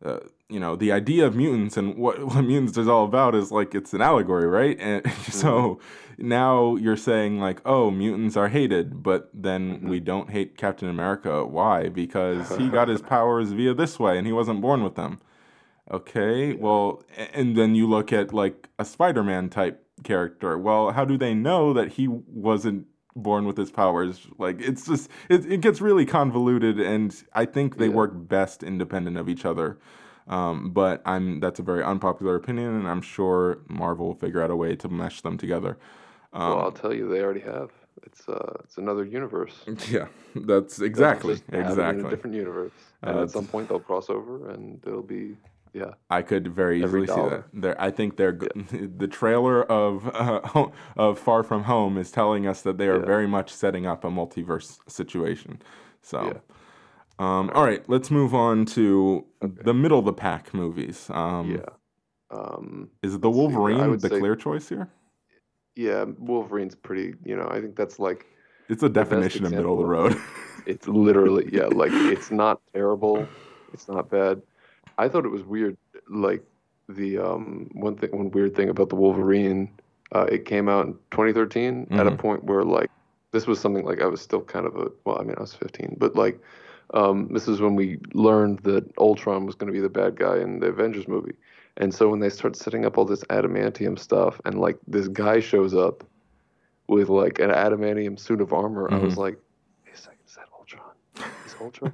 uh, you know, the idea of mutants and what, what mutants is all about is like it's an allegory, right? And so now you're saying like, oh, mutants are hated, but then we don't hate Captain America. Why? Because he got his powers via this way, and he wasn't born with them. Okay, well, and then you look at like a Spider-Man type character. Well, how do they know that he wasn't born with his powers? Like, it's just it, it gets really convoluted, and I think they Yeah. work best independent of each other. Um, but I'm that's a very unpopular opinion, and I'm sure Marvel will figure out a way to mesh them together. Um, well, I'll tell you, they already have. It's uh, it's another universe. yeah, that's exactly exactly. a different universe, and Uh, at some point they'll cross over, and they'll be yeah. I could very Every easily see that. There, I think they're go- the trailer of uh, of Far From Home is telling us that they are Yeah. very much setting up a multiverse situation. So, Yeah. um, all right, let's move on to the middle of the pack movies. Um, Yeah. Um, Is the let's see, I Wolverine the say- clear choice here? yeah, Wolverine's pretty. You know, I think that's like It's a definition of middle of the road. it's literally yeah, like it's not terrible, it's not bad. I thought it was weird, like the um one thing, one weird thing about the Wolverine. Uh, it came out in 2013 at a Mhm. point where like this was something like I was still kind of a well, I mean I was 15, but like um, this is when we learned that Ultron was going to be the bad guy in the Avengers movie. And so when they start setting up all this adamantium stuff, and like this guy shows up with like an adamantium suit of armor, I was Mhm. like, "Wait a second, is that Ultron?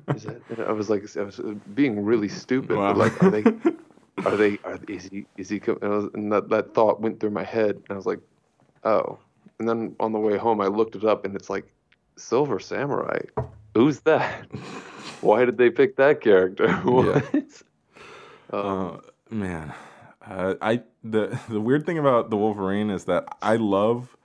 Is Is it?" And I was like, I was being really stupid. Wow. Like, are they? Are they? Are is he? Is he? And, was, and that that thought went through my head, and I was like, oh. And then on the way home, I looked it up, and it's like, Silver Samurai. Who's that? Why did they pick that character? what? Um, Uh, man, uh, I the the weird thing about the Wolverine is that I love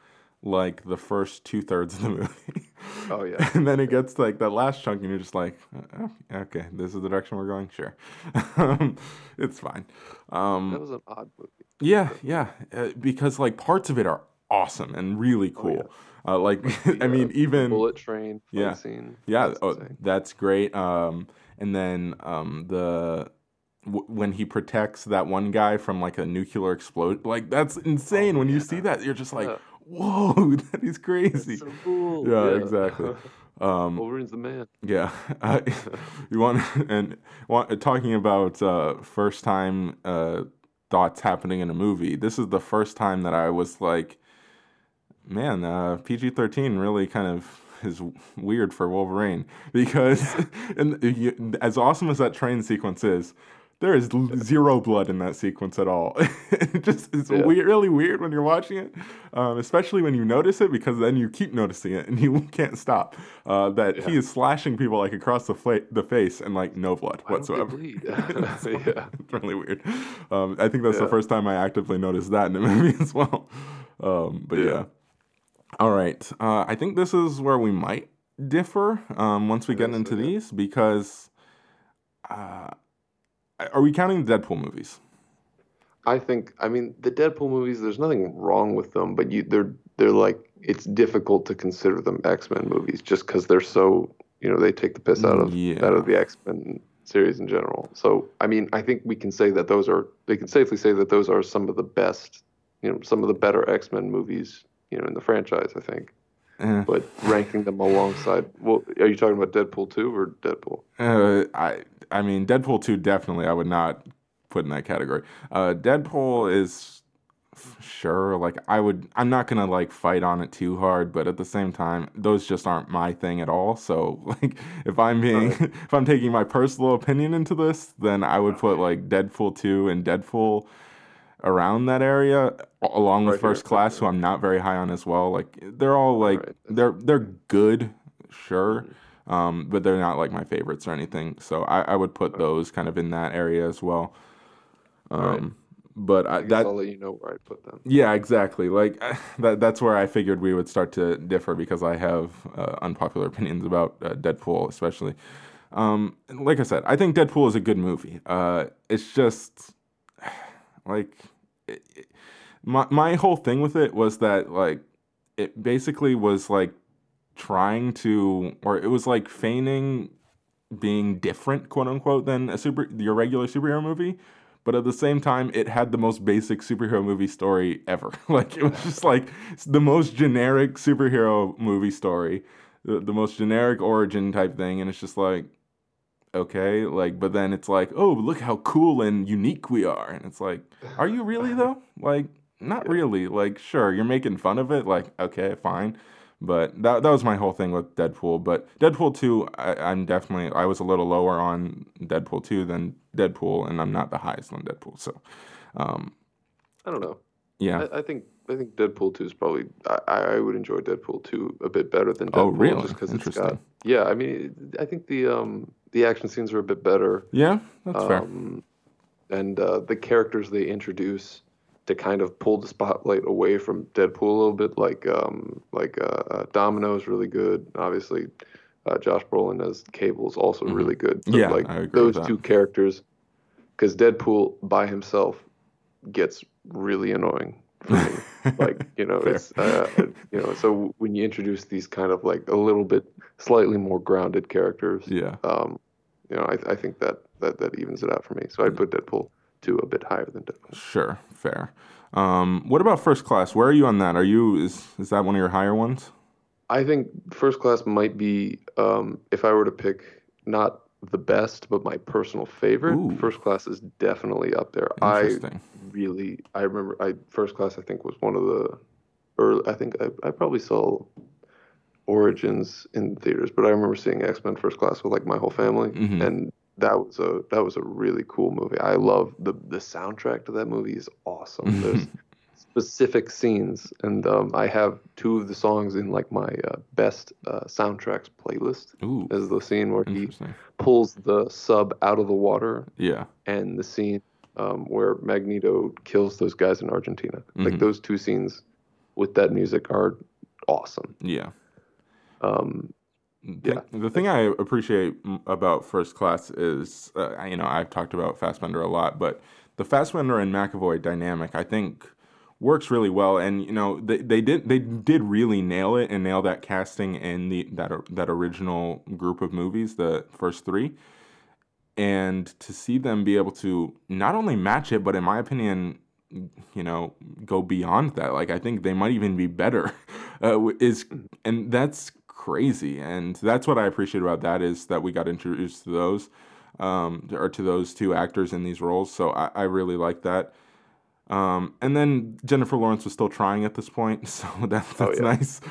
like the first two thirds of the movie. Oh, yeah. and then it gets like that last chunk, and you're just like, "Oh, okay, this is the direction we're going. Sure, it's fine. that Um, was an odd movie. yeah, yeah, uh, because like parts of it are awesome and really Oh, cool. uh, like The, I mean, uh, even bullet train yeah. scene. yeah, that's oh, that's great. Um, and then um, the w- when he protects that one guy from like a nuclear explosion, like that's insane. when you see that, you're just like, Yeah. Whoa, that is crazy. so cool. yeah, exactly. Um, Wolverine's the man. yeah, uh, you want and want talking about uh, first time uh, thoughts happening in a movie. This is the first time that I was like, man, uh, PG thirteen really kind of is weird for Wolverine because and you, as awesome as that train sequence is. There is zero blood in that sequence at all. it just it's Yeah. weird, really weird when you're watching it, um, especially when you notice it because then you keep noticing it and you can't stop. Uh, that he is slashing people like across the fla- the face and like no blood Why whatsoever. it's, Yeah. it's really weird. Um, I think that's the first time I actively noticed that in the movie as well. Um, but yeah. Yeah. All right. Uh, I think this is where we might differ um, once we get into these because uh, are we counting the Deadpool movies? I think I mean the Deadpool movies. There's nothing wrong with them, but you they're they're like it's difficult to consider them X Men movies just because they're so you know they take the piss out of Yeah. out of the X Men series in general. So I mean I think we can say that those are they can safely say that those are some of the best you know some of the better X Men movies you know in the franchise. I think, But ranking them alongside well, are you talking about Deadpool two or Deadpool? Uh, I I mean Deadpool two definitely I would not put in that category. Uh, Deadpool is sure like I would I'm not gonna like fight on it too hard, but at the same time those just aren't my thing at all. So like if I'm being if I'm taking my personal opinion into this, then I would put like Deadpool two and Deadpool around that area along with Right here, First Class, who I'm not very high on as well. Like they're all like Alright, they're they're good, sure, um, but they're not like my favorites or anything. So I, I would put those kind of in that area as well. Um. But I, I that I'll let you know where I put them. yeah, exactly. Like that. That's where I figured we would start to differ because I have uh, unpopular opinions about uh, Deadpool, especially. Um, like I said, I think Deadpool is a good movie. Uh, it's just like my my whole thing with it was that like it basically was like trying to or it was like feigning being different quote unquote than a super your regular superhero movie. But at the same time it had the most basic superhero movie story ever. Like it was just like the most generic superhero movie story the, the most generic origin type thing. And it's just like okay? Like but then it's like oh look how cool and unique we are. And it's like are you really though? Like not really. Like sure you're making fun of it like okay fine. But that, that was my whole thing with deadpool. But deadpool 2 I, i'm definitely i was a little lower on deadpool 2 than deadpool and i'm not the highest on deadpool so um I don't know. yeah. I, I think I think Deadpool two is probably I, I would enjoy Deadpool two a bit better than Deadpool Oh, really? just because it's got yeah I mean I think the um the action scenes are a bit better yeah that's fair um, and uh, the characters they introduce to kind of pull the spotlight away from Deadpool a little bit like um like uh, uh, Domino is really good obviously uh, Josh Brolin as Cable is also really good so Mm-hmm. Yeah, like I agree those two characters because Deadpool by himself gets really annoying like you know, Fair. it's uh, you know. So when you introduce these kind of like a little bit slightly more grounded characters, yeah um, you know, I, I think that, that that evens it out for me. So I'd put Deadpool two a bit higher than Deadpool. sure fair um what about first class where are you on that are you is is that one of your higher ones I think First Class might be um, if I were to pick not the best, but my personal favorite. Ooh. First Class is definitely up there. I really I remember I first class I think was one of the early I think I, I probably saw Origins in theaters, but I remember seeing X Men First Class with like my whole family, Mhm. and that was a that was a really cool movie. I love the the soundtrack to that movie is awesome. There's specific scenes, and um, I have two of the songs in like my uh, best uh, soundtracks playlist. Ooh, There's the scene where he pulls the sub out of the water yeah and the scene um, where Magneto kills those guys in Argentina. Mhm. Like those two scenes with that music are awesome. yeah Um, Thing- The thing I appreciate about First Class is, uh, you know, I've talked about Fassbender a lot, but the Fassbender and McAvoy dynamic, I think, works really well. And you know, they, they did they did really nail it and nail that casting in the that that original group of movies, the first three. And to see them be able to not only match it, but in my opinion, you know, go beyond that. Like I think they might even be better. Uh, is and that's crazy. And that's what I appreciate about that is that we got introduced to those, um, or to those two actors in these roles. So I, I really like that. Um, and then Jennifer Lawrence was still trying at this point, so that, Oh, that's yeah. nice.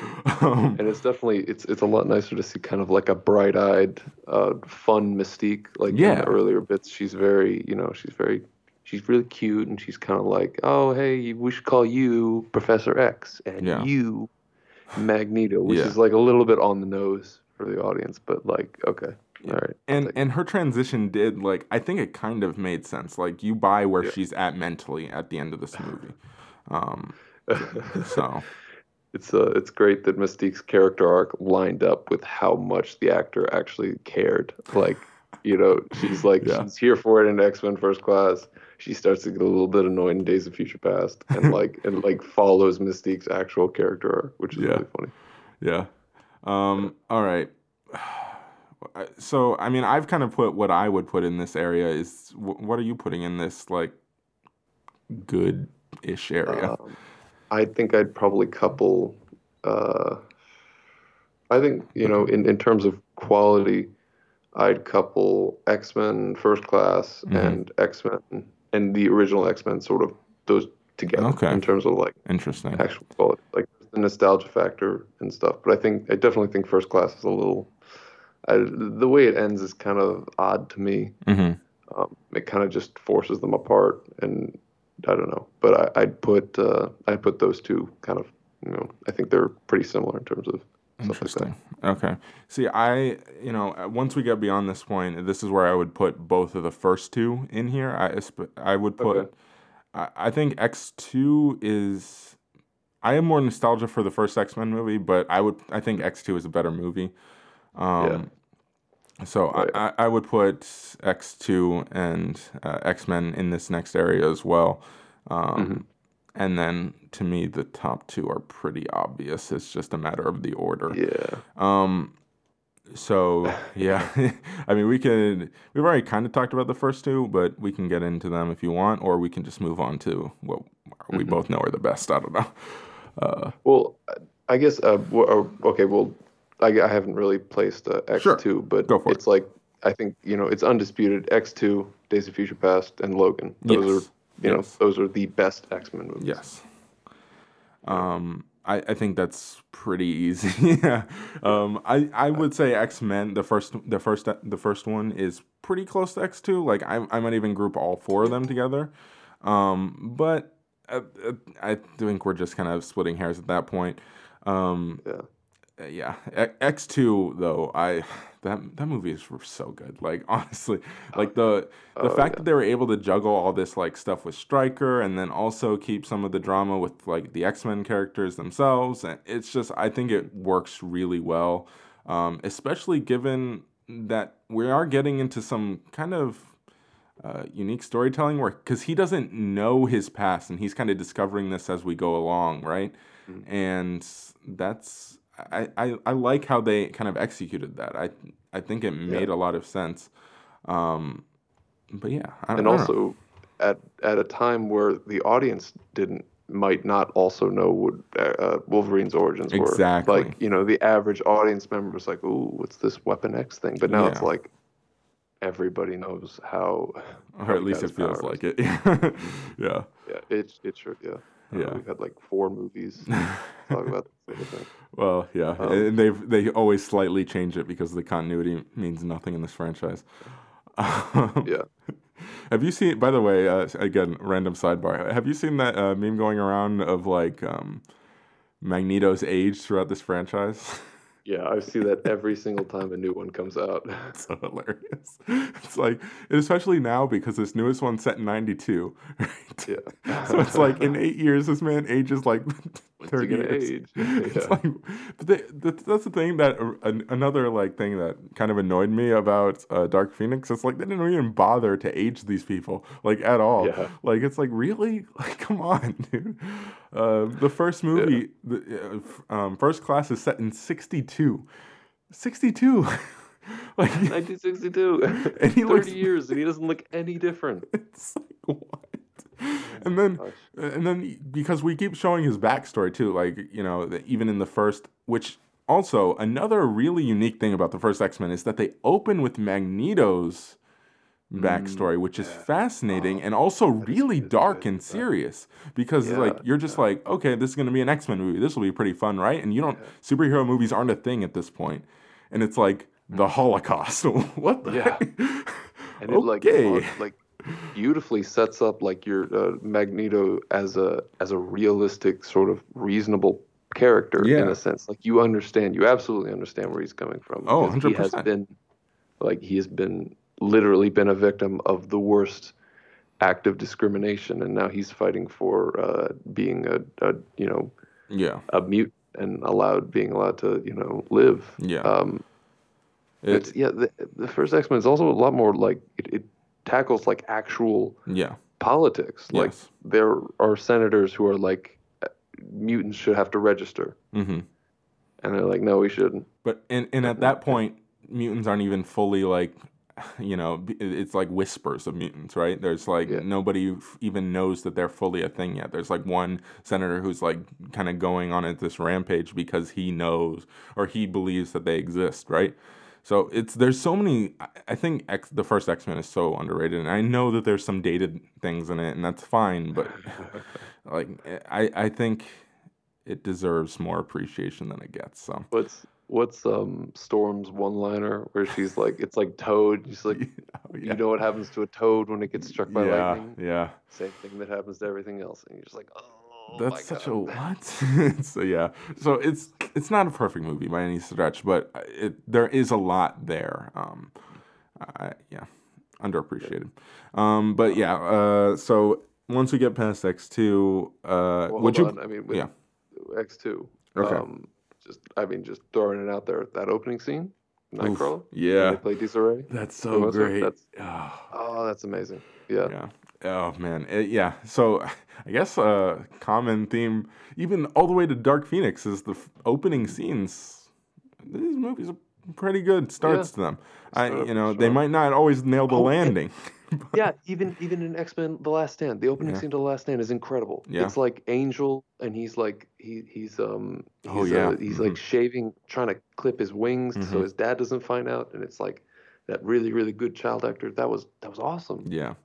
Um, and it's definitely it's it's a lot nicer to see kind of like a bright-eyed, uh, fun Mystique. Like in the earlier bits, she's very you know she's very she's really cute and she's kind of like oh hey we should call you Professor X and Yeah. you Magneto, which Yeah. is like a little bit on the nose for the audience, but like okay, all right. And and her transition did like I think it kind of made sense. Like you buy where Yeah. she's at mentally at the end of this movie. Um, so it's uh, it's great that Mystique's character arc lined up with how much the actor actually cared. Like, you know, she's like Yeah. she's here for it in X Men First Class. She starts to get a little bit annoyed in Days of Future Past, and like and like follows Mystique's actual character arc, which is Yeah. really funny. Yeah. Um, all right. So, I mean, I've kind of put what I would put in this area is what are you putting in this like good ish area? Um, I think I'd probably couple. Uh, I think you know, in, in terms of quality, I'd couple X Men First Class Mhm. and X Men and the original X Men, sort of those together Okay. in terms of like Interesting. actual quality, like the nostalgia factor and stuff. But I think I definitely think First Class is a little. I, the way it ends is kind of odd to me hmm um, it kind of just forces them apart and i don't know but I, i'd put uh, i'd put those two kind of you know i think they're pretty similar in terms of like. Interesting. Okay. See, I, you know, uh, once we get beyond this point, this is where I would put both of the first two in here. I, I would put, Okay. I, I think X2 is, I have more nostalgia for the first X Men movie, but I would, I think X2 is a better movie. Um, So Right. I, I, would put X2 and uh, X Men in this next area as well. Um, and then to me the top two are pretty obvious. It's just a matter of the order. Yeah. Um, so yeah, I mean we can we've already kind of talked about the first two, but we can get into them if you want, or we can just move on to what we Mm-hmm. both know are the best. I don't know. Uh, Well, I guess. Uh, uh, okay. Well, I, I haven't really placed uh, X Sure. two, but Go for it. it's like I think you know it's undisputed. X two, Days of Future Past, and Logan. Those Yes. are you know those are the best X Men movies. Yes. Um, I, I think that's pretty easy. yeah. Um, I, I would say X Men. The first the first the first one is pretty close to X two. Like I I might even group all four of them together. Um, but uh, uh, I think we're just kind of splitting hairs at that point. Um, Yeah. Uh, yeah, X two though I that that movie is so good. Like honestly, like the the Oh, fact yeah. that they were able to juggle all this like stuff with Stryker and then also keep some of the drama with like the X Men characters themselves, and it's just I think it works really well, um, especially given that we are getting into some kind of uh, unique storytelling work because he doesn't know his past and he's kind of discovering this as we go along right and that's I, I i like how they kind of executed that i i think it made a lot of sense um but yeah I, and I don't know. also at at a time where the audience didn't might not also know what uh, Wolverine's origins were. Exactly. Like you know, the average audience member was like, "Ooh, what's this Weapon X thing?" But now it's like everybody knows how. or how at least it feels powers. like it yeah Yeah, it's it's true. Yeah. Uh, Yeah. we've had like four movies talk about sort of thing. well yeah Um, and they've they always slightly change it because the continuity means nothing in this franchise Yeah. Have you seen? By the way, uh, again, random sidebar. Have you seen that uh, meme going around of like um, Magneto's age throughout this franchise? Yeah, I see that every single time a new one comes out. It's so hilarious. It's like, especially now because this newest one's set in '92, right? Yeah. So it's like in eight years, this man ages like gonna age? It's Yeah. like, but they, that, that's the thing that uh, another like thing that kind of annoyed me about uh, Dark Phoenix. It's like they didn't even bother to age these people like at all. Yeah. Like it's like really, like come on, dude. Uh, the first movie, the uh, um, First Class, is set in '62. '62. like 1962. And he 30 looks- years and he doesn't look any different. it's like what? And then, Gosh. Uh, and then because we keep showing his backstory too, like you know, even in the first, which also another really unique thing about the first X Men is that they open with Magneto's backstory, which is fascinating and also really dark and serious because Yeah, like you're just like, okay, this is gonna be an X Men movie. This will be pretty fun, right? And you don't superhero movies aren't a thing at this point, and it's like the Holocaust. what the Yeah. heck? And it like Okay. like beautifully sets up like your uh, Magneto as a as a realistic sort of reasonable character in a sense. Like you understand, you absolutely understand where he's coming from. Oh, because He has 100%. been like he has been literally been a victim of the worst act of discrimination, and now he's fighting for uh, being a, a you know yeah, a mute and allowed being allowed to you know live. yeah. Um, It- it's yeah. The, the first X Men is also a lot more like it, it tackles like actual yeah. politics. Like there are senators who are like uh, mutants should have to register, hmm and they're like, no, we shouldn't. But and and at that point, mutants aren't even fully like, you know, it's like whispers of mutants, right? There's like Yeah. nobody f- even knows that they're fully a thing yet. There's like one senator who's like kind of going on at this rampage because he knows or he believes that they exist, right? So it's there's so many. I- think X, the first X Men is so underrated, and I know that there's some dated things in it, and that's fine. But like I I think it deserves more appreciation than it gets. So What's what's um Storm's one liner where she's like, it's like Toad. She's like, Oh, you know what happens to a toad when it gets struck by yeah, lightning? yeah. Same thing that happens to everything else, and you're just like, oh, That's my such God. a what? so yeah, so it's it's not a perfect movie by any stretch, but it there is a lot there. Um, yeah, underappreciated. Um, but yeah, uh, so once we get past X two, uh, Well, would you? on. I mean, yeah. X two. Okay. Um, just I mean, just throwing it out there. That opening scene, Nightcrawler. yeah. They play Dies Irae. That's so great. That's- Ah, Oh, that's amazing. Yeah. yeah. Oh man, It- yeah. So I guess a common theme, even all the way to Dark Phoenix, is the f- opening scenes. These movies are pretty good starts to them. I, you know, they might not always nail the Oh, and- landing. yeah, even even in X Men: The Last Stand, the opening Yeah. scene to The Last Stand is incredible. Yeah. It's like Angel, and he's like he he's um he's, Oh, yeah. uh, he's like Mhm. shaving, trying to clip his wings Mhm. so his dad doesn't find out, and it's like that really really good child actor. That was that was awesome. Yeah.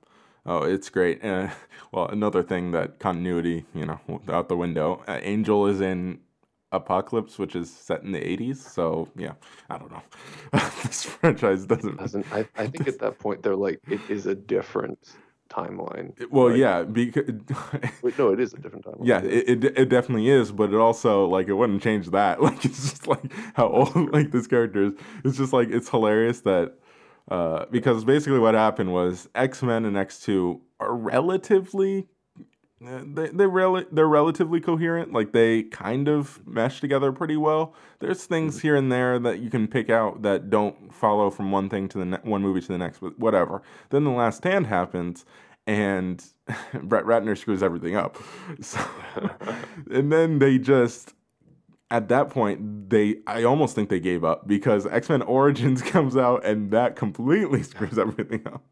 Oh, it's great. Uh, well, another thing that continuity, you know, out the window. Uh, Angel is in Apocalypse, which is set in the 80s. So, yeah, I don't know. this franchise doesn't. Doesn't I, I think at that point they're like it is a different timeline. Well, Like- yeah, because. Wait, no, it is a different timeline. Yeah, it, it it definitely is, but it also like it wouldn't change that. Like it's just like how old like this character is. It's just like it's hilarious that uh, because basically what happened was X Men and X Two are relatively uh, they they rel- they're relatively coherent. Like they kind of mesh together pretty well. There's things here and there that you can pick out that don't follow from one thing to the ne- one movie to the next, but whatever. Then the Last Stand happens, and Brett Ratner screws everything up. So, and then they just at that point they I almost think they gave up because X Men Origins comes out and that completely screws everything up.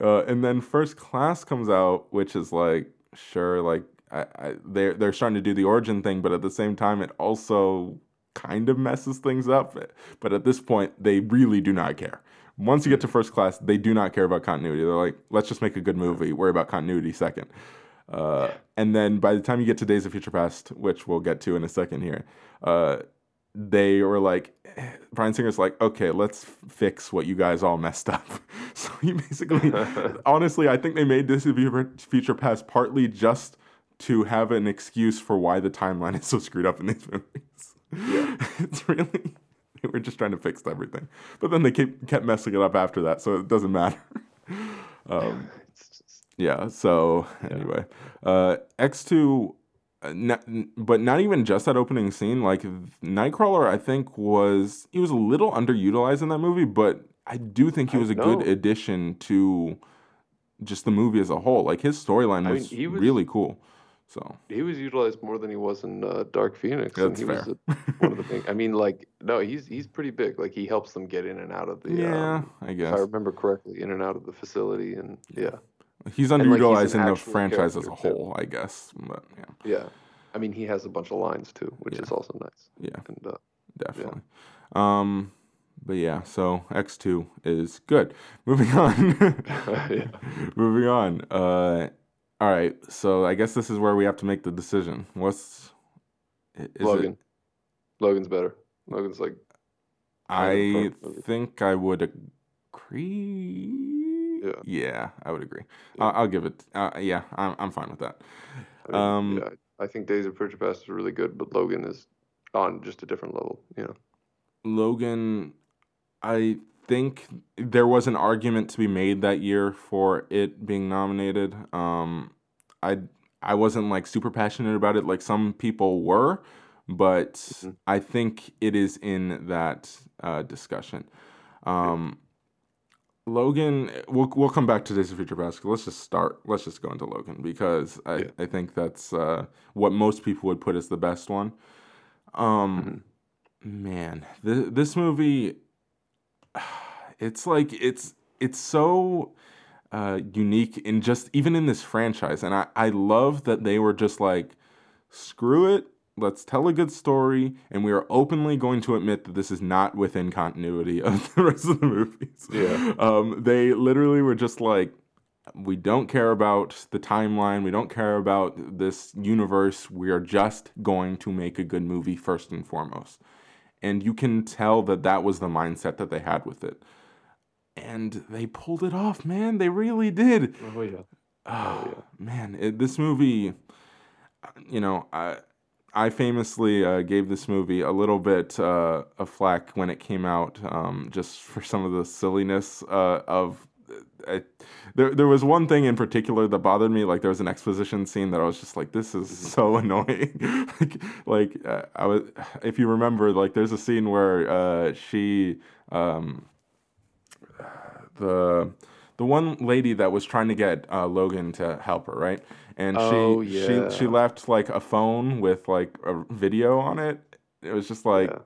Uh, and then First Class comes out, which is like sure, like I, I they're they're starting to do the origin thing, but at the same time it also kind of messes things up. But at this point, they really do not care. Once you get to first class, they do not care about continuity. They're like, let's just make a good movie. Worry about continuity second. Uh, and then by the time you get to Days of Future Past, which we'll get to in a second here, uh, they were like, Bryan Singer's like, okay, let's fix what you guys all messed up. so he basically, honestly, I think they made Days of Future- Past partly just to have an excuse for why the timeline is so screwed up in these movies. Yeah. it's really, they were just trying to fix everything. But then they kept, kept messing it up after that, so it doesn't matter. um, Yeah. So anyway, uh, X two, uh, not, but not even just that opening scene. Like Nightcrawler, I think was he was a little underutilized in that movie, but I do think he was a good addition to just the movie as a whole. Like his storyline I mean, was, really cool. So he was utilized more than he was in uh, Dark Phoenix. and That's he fair. was a, one of the big. I mean, like no, he's he's pretty big. Like he helps them get in and out of the. yeah, um, I if guess I remember correctly, in and out of the facility, and yeah, like, he's underutilized in the franchise as a character, too. whole. I guess, but yeah, yeah. I mean, he has a bunch of lines too, which Yeah. is also nice. yeah. And uh, definitely. Um, but yeah, so X two is good. Moving on. Yeah. Moving on. Uh, all right. So I guess this is where we have to make the decision. What's is Logan, It, Logan's better. Logan's like I think I would agree. Yeah. Yeah, I would agree. Yeah. I'll, I'll give it. Uh, yeah, I'm I'm fine with that. I mean, Um, yeah, I think Days of Future Past is really good, but Logan is on just a different level. You know. Logan, I think there was an argument to be made that year for it being nominated. Um, I I wasn't like super passionate about it like some people were, but Mhm. I think it is in that uh, discussion. Um, Logan, we'll we'll come back to Days of Future Past. Let's just start. Let's just go into Logan because I, Yeah. I think that's uh, what most people would put as the best one. Um, man, th- this movie, it's like it's it's so uh, unique in just even in this franchise, and I I love that they were just like, screw it. Let's tell a good story, and we are openly going to admit that this is not within continuity of the rest of the movies. Yeah. Um, they literally were just like, we don't care about the timeline. We don't care about this universe. We are just going to make a good movie first and foremost. And you can tell that that was the mindset that they had with it. And they pulled it off, man. They really did. Oh yeah. Oh, yeah. man, it, this movie, you know, I I famously uh, gave this movie a little bit uh, of flack when it came out, um, just for some of the silliness uh, of. I, there, there was one thing in particular that bothered me. Like there was an exposition scene that I was just like, "This is so annoying." like, like uh, I was, if you remember, like there's a scene where uh, she, um, the the one lady that was trying to get uh, Logan to help her, right? And Oh, she yeah. she she left like a phone with like a video on it. It was just like Yeah.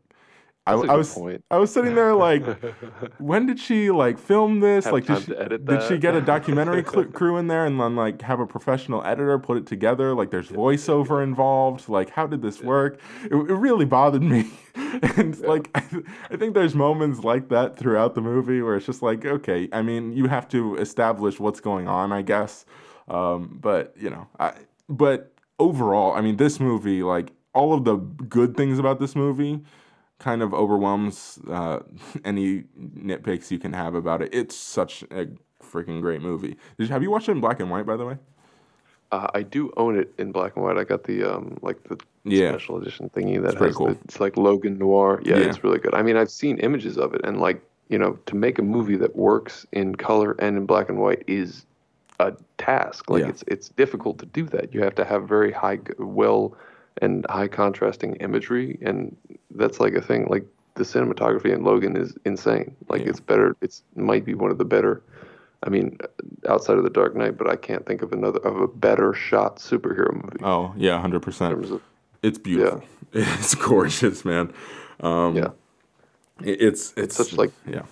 I, I was point. I was sitting there like, when did she like film this? Have like, did she, did she get a documentary cl- crew in there and then like have a professional editor put it together? Like, there's voiceover involved. Like, how did this work? It, it really bothered me. and like, I, I think there's moments like that throughout the movie where it's just like, okay, I mean, you have to establish what's going on, I guess. Um, but you know, I but overall, I mean, this movie, like all of the good things about this movie kind of overwhelms uh, any nitpicks you can have about it. It's such a freaking great movie. Did you, have you watched it in black and white, by the way? Uh, I do own it in black and white. I got the um like the Yeah. special edition thingy that pretty has cool. the, it's like Logan Noir. Yeah, Yeah. it's really good. I mean, I've seen images of it, and like you know, to make a movie that works in color and in black and white is a task. Like Yeah. it's it's difficult to do that. You have to have very high, well, and high contrasting imagery, and that's like a thing. Like the cinematography in Logan is insane. Like Yeah. it's better. It's might be one of the better. I mean, outside of the Dark Knight, but I can't think of another of a better shot superhero movie. Oh yeah, hundred percent. It's beautiful. Yeah. It's gorgeous, man. Um, yeah, it- it's it's such, like- yeah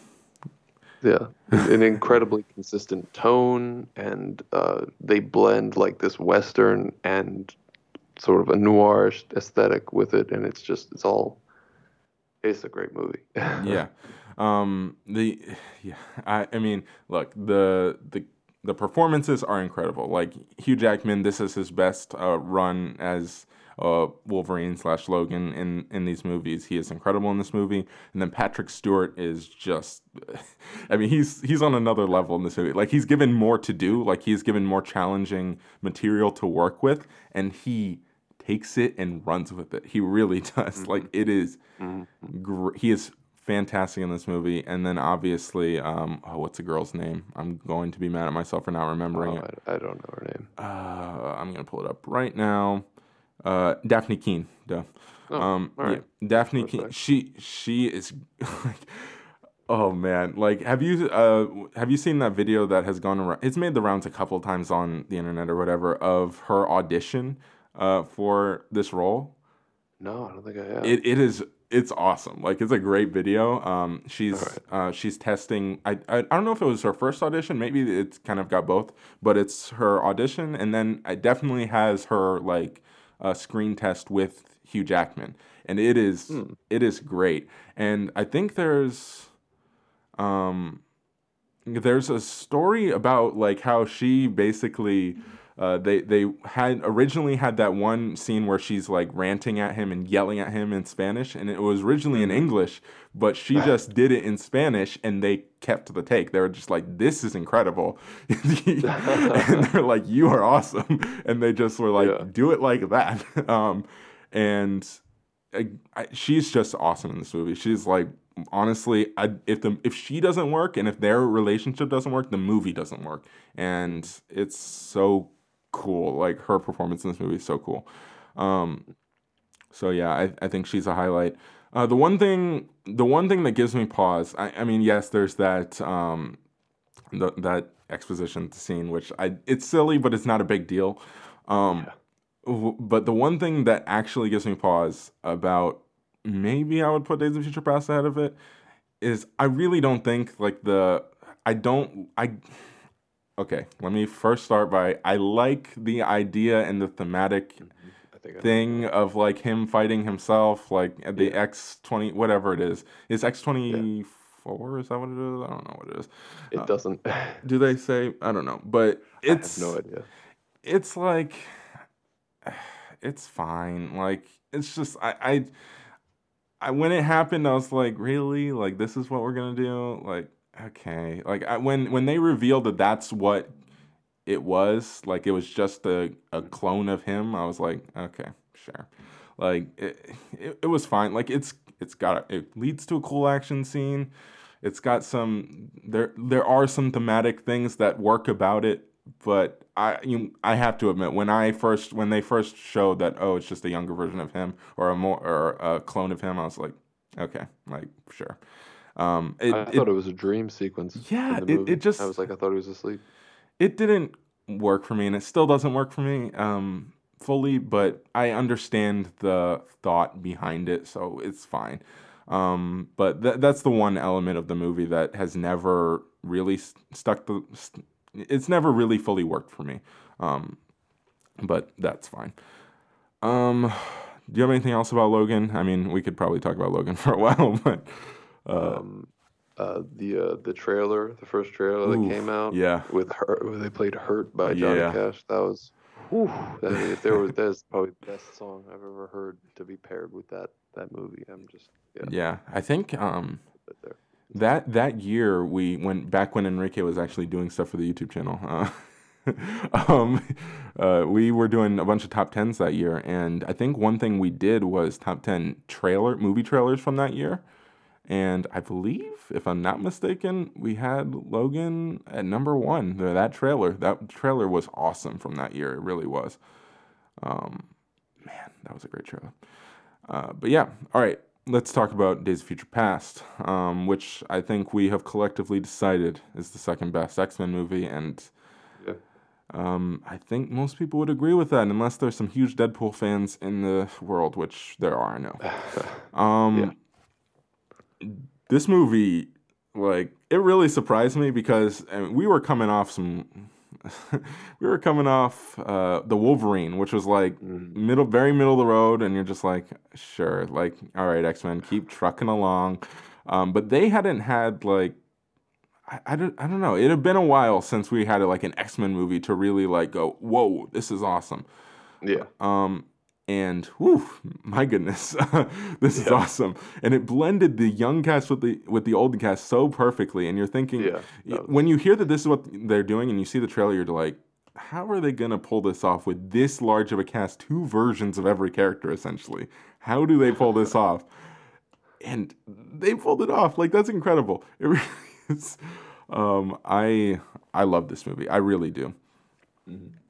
yeah, an incredibly consistent tone, and uh, they blend like this western and sort of a noir aesthetic with it, and it's just it's all. It's a great movie. yeah. Um, the yeah, I, I mean, look, the the the performances are incredible. Like Hugh Jackman, this is his best uh, run as uh, Wolverine slash Logan in in these movies. He is incredible in this movie, and then Patrick Stewart is just, I mean, he's he's on another level in this movie. Like he's given more to do. Like he's given more challenging material to work with, and he takes it and runs with it. He really does. Like it is gr- he is fantastic in this movie. And then obviously, um, oh, what's the girl's name? I'm going to be mad at myself for not remembering Oh, it. I, I don't know her name. Uh, I'm gonna pull it up right now. Uh, Dafne Keen. Duh. Oh, um, all right. yeah, Dafne Keen. Respect. She she is like. Oh man! Like, have you uh have you seen that video that has gone around? It's made the rounds a couple times on the internet or whatever of her audition uh for this role. No, I don't think I have. It it is it's awesome. Like it's a great video. Um, she's Alright. uh, she's testing. I, I I don't know if it was her first audition. Maybe it's kind of got both, but it's her audition, and then it definitely has her like uh, screen test with Hugh Jackman, and it is it is great. And I think there's um there's a story about like how she basically uh, they they had originally had that one scene where she's like ranting at him and yelling at him in Spanish, and it was originally in English, but she just did it in Spanish, and they kept the take. They were just like, "This is incredible," and they're like, "You are awesome," and they just were like, Yeah. "Do it like that." Um, and I, I, she's just awesome in this movie. She's like honestly, I, if the if she doesn't work and if their relationship doesn't work, the movie doesn't work. And it's so cool. Like her performance in this movie is so cool. Um, so yeah, I, I think she's a highlight. Uh, the one thing, the one thing that gives me pause. I, I mean, yes, there's that um, the, that exposition scene, which I it's silly, but it's not a big deal. Um, w- but the one thing that actually gives me pause about maybe I would put Days of Future Past ahead of it is I really don't think like the I don't I okay let me first start by I like the idea and the thematic mm-hmm. think thing of like him fighting himself like at the X twenty whatever it is. Is X twenty four is that what it is? I don't know what it is. It uh, doesn't. do they say? I don't know. But I it's have no idea. it's like it's fine. Like it's just I, I i when it happened i was like really? Like this is what we're gonna do? Like okay like I, when when they revealed that that's what it was like it was just a, a clone of him i was like okay sure. Like it, it, it was fine like it's it's got it leads to a cool action scene. It's got some there there are some thematic things that work about it but I you, I have to admit when I first when they first showed that oh it's just a younger version of him or a more or a clone of him I was like okay like sure Um, it, I thought it was a dream sequence. Yeah, it- it just- I was like, I thought he was asleep. it didn't work for me and it still doesn't work for me um, fully but i understand the thought behind it so it's fine um, but th- that's the one element of the movie that has never really s- stuck the st- it's never really fully worked for me um, but that's fine um, do you have anything else about logan i mean we could probably talk about logan for a while but Um, uh, the uh, the trailer, the first trailer that came out, yeah. with her, where they played "Hurt" by Johnny Yeah. Cash. That was, whew, I mean, if there was, that's probably the best song I've ever heard to be paired with that that movie. I'm just yeah, yeah i think um, right that that year we went back when Enrique was actually doing stuff for the YouTube channel. Uh, um, uh, we were doing a bunch of top tens that year, and I think one thing we did was top ten trailer movie trailers from that year. And I believe, if I'm not mistaken, we had Logan at number one. That trailer, that trailer was awesome from that year. It really was. Um, man, that was a great trailer. Uh, but yeah, all right. Let's talk about Days of Future Past, um, which I think we have collectively decided is the second best X Men movie, and Yeah. um, I think most people would agree with that, unless there's some huge Deadpool fans in the world, which there are, I know. Um, This movie, like, it really surprised me because I mean, we were coming off some. we were coming off uh, the Wolverine, which was like middle, very middle of the road, and you're just like, sure, like, all right, X Men, keep trucking along. Um, but they hadn't had like, I, I don't, I don't know. It had been a while since we had like an X Men movie to really like go, whoa, this is awesome. Yeah, Um, and whew, my goodness, this is awesome. And it blended the young cast with the with the old cast so perfectly. And you're thinking, Yeah, when you hear that this is what they're doing, and you see the trailer, you're like, how are they gonna pull this off with this large of a cast, two versions of every character essentially? How do they pull this off? And they pulled it off. Like that's incredible. It really is. Um, I I love this movie. I really do.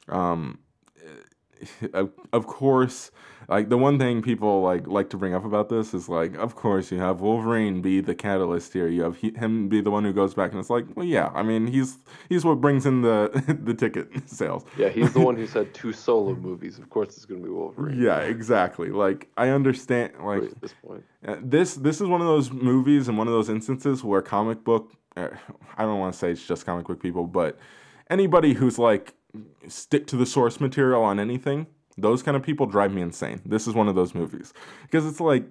Um, of, course, like the one thing people like like to bring up about this is like, of course, you have Wolverine be the catalyst here. You have he, him be the one who goes back, and it's like, well, yeah. I mean, he's he's what brings in the the ticket sales. yeah. He's the one who said two solo movies. Of course, it's gonna be Wolverine. Yeah, exactly. Like I understand. Like at this point. uh, this this is one of those movies and one of those instances where comic book uh, I don't want to say it's just comic book people, but anybody who's like stick to the source material on anything, those kind of people drive me insane. This is one of those movies because it's like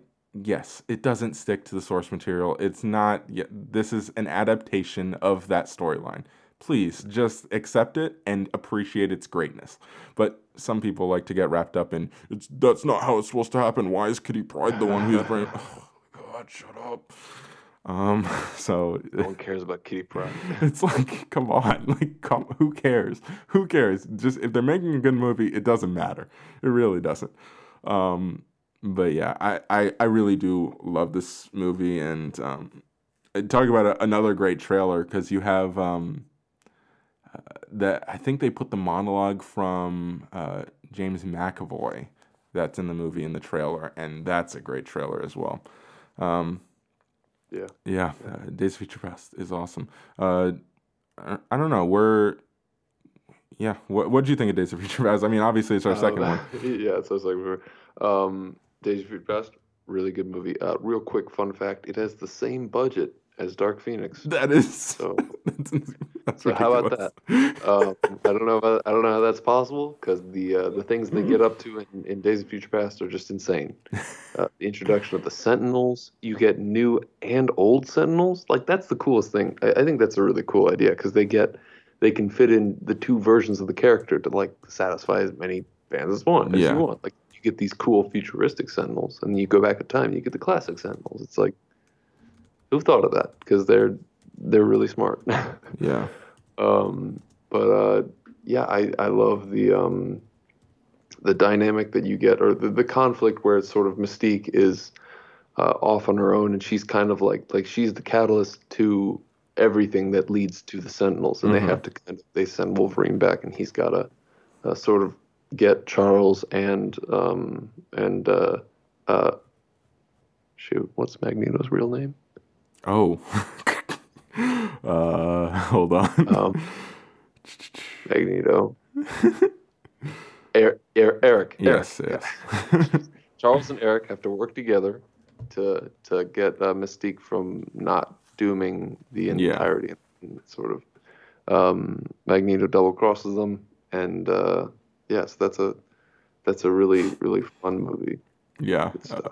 yes, it doesn't stick to the source material. It's not yeah, this is an adaptation of that storyline. Please just accept it and appreciate its greatness. But some people like to get wrapped up in it's that's not how it's supposed to happen. Why is Kitty Pryde the one who's bringing? Oh, God, shut up. Um, so No one cares about Kitty Pryde. it's like, come on, like, come, who cares? Who cares? Just if they're making a good movie, it doesn't matter. It really doesn't. Um, but yeah, I, I, I really do love this movie, and um, talk about a, another great trailer because you have um, uh, that I think they put the monologue from uh, James McAvoy that's in the movie in the trailer, and that's a great trailer as well. Um, Yeah. yeah, uh, Days of Future Past is awesome. Uh, I, I don't know. We're yeah. What what do you think of Days of Future Past? I mean, obviously it's our second one. yeah, so it's like we were. Um, Days of Future Past, really good movie. Uh, real quick fun fact: it has the same budget as Dark Phoenix. That is So, that's, that's so how about that? Um, I don't know. About, I don't know how that's possible because the uh, the things they get up to in, in Days of Future Past are just insane. Uh, the introduction of the Sentinels, you get new and old Sentinels. Like that's the coolest thing. I, I think that's a really cool idea because they get they can fit in the two versions of the character to like satisfy as many fans as want as Yeah. you want. Like you get these cool futuristic Sentinels, and then you go back in time, you get the classic Sentinels. It's like who thought of that? Because they're they're really smart. Yeah, Um, but uh, yeah, I, I love the um, the dynamic that you get, or the, the conflict where it's sort of Mystique is uh, off on her own, and she's kind of like like she's the catalyst to everything that leads to the Sentinels, and Mhm. they have to kind of they send Wolverine back, and he's got to uh, sort of get Charles and um, and uh, uh, shoot, what's Magneto's real name? Oh. uh, hold on. Um, Magneto. Er, er, Erik. yes, Erik, yes. Charles and Erik have to work together to to get uh, Mystique from not dooming the Yeah. entirety. And sort of um, Magneto double crosses them, and uh, yes, that's a that's a really really fun movie. yeah. Uh.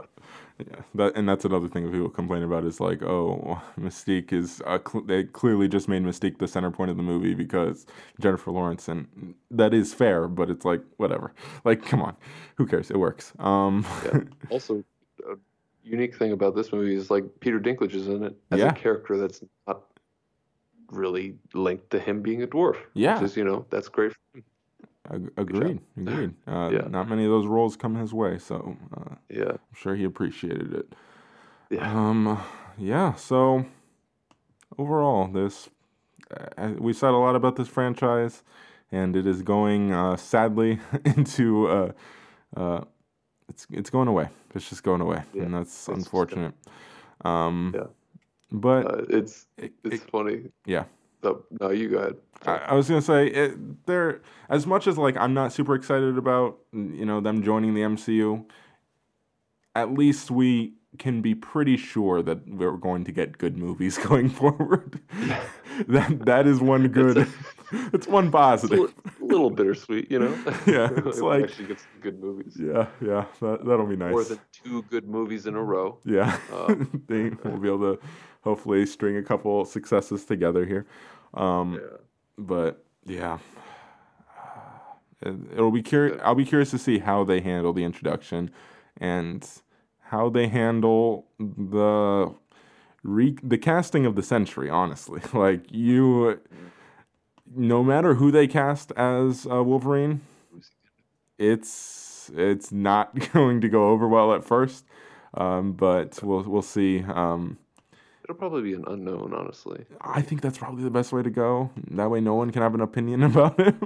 Yeah. That and that's another thing that people complain about is like, oh, Mystique is uh, cl- they clearly just made Mystique the center point of the movie because Jennifer Lawrence, and that is fair, but it's like whatever. Like, come on, who cares? It works. Um, Yeah. also, a unique thing about this movie is like Peter Dinklage is in it as Yeah. a character that's not really linked to him being a dwarf. Yeah. Just you know, that's great. Ag- agreed, agreed. Uh, Yeah. Not many of those roles come his way, so uh, Yeah. I'm sure he appreciated it. Yeah. Um, yeah. So overall, this uh, we said a lot about this franchise, and it is going uh, sadly into uh, uh, it's it's going away. It's just going away, Yeah, and that's it's- unfortunate. Um, Yeah. But Uh, it's it's it- funny. yeah. So, no, you go ahead. I, I was gonna say it, they're as much as like I'm not super excited about you know them joining the MCU. At least we can be pretty sure that we're going to get good movies going forward. that that is one good. it's one It's a positive. li- little bittersweet, you know. Yeah, it's like- actually get some good movies. Yeah, yeah, that that'll be nice. More than two good movies in a row. Yeah, Uh, they, we'll be able to hopefully string a couple successes together here. Um, Yeah. but yeah, it, it'll be curious. I'll be curious to see how they handle the introduction and how they handle the re- the casting of the century. Honestly, like you, no matter who they cast as uh, Wolverine, it's it's not going to go over well at first. Um, but we'll we'll see. Um, It'll probably be an unknown, honestly. I think that's probably the best way to go. That way, no one can have an opinion about him.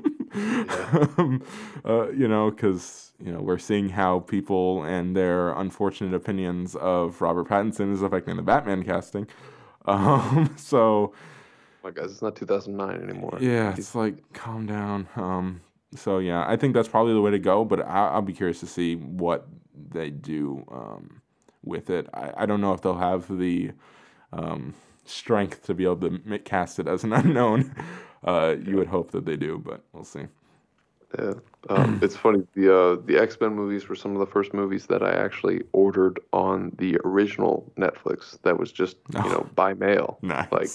um, uh, you know, because you know we're seeing how people and their unfortunate opinions of Robert Pattinson is affecting the Batman casting. Um, so My guys, it's not 2009 anymore. yeah, it's like calm down. Um, so yeah, I think that's probably the way to go. But I, I'll be curious to see what they do um, with it. I, I don't know if they'll have the um, strength to be able to cast it as an unknown. Uh, you would hope that they do, but we'll see. Yeah, um, it's funny. The uh, the X Men movies were some of the first movies that I actually ordered on the original Netflix. That was just you Oh. know by mail. Nice. Like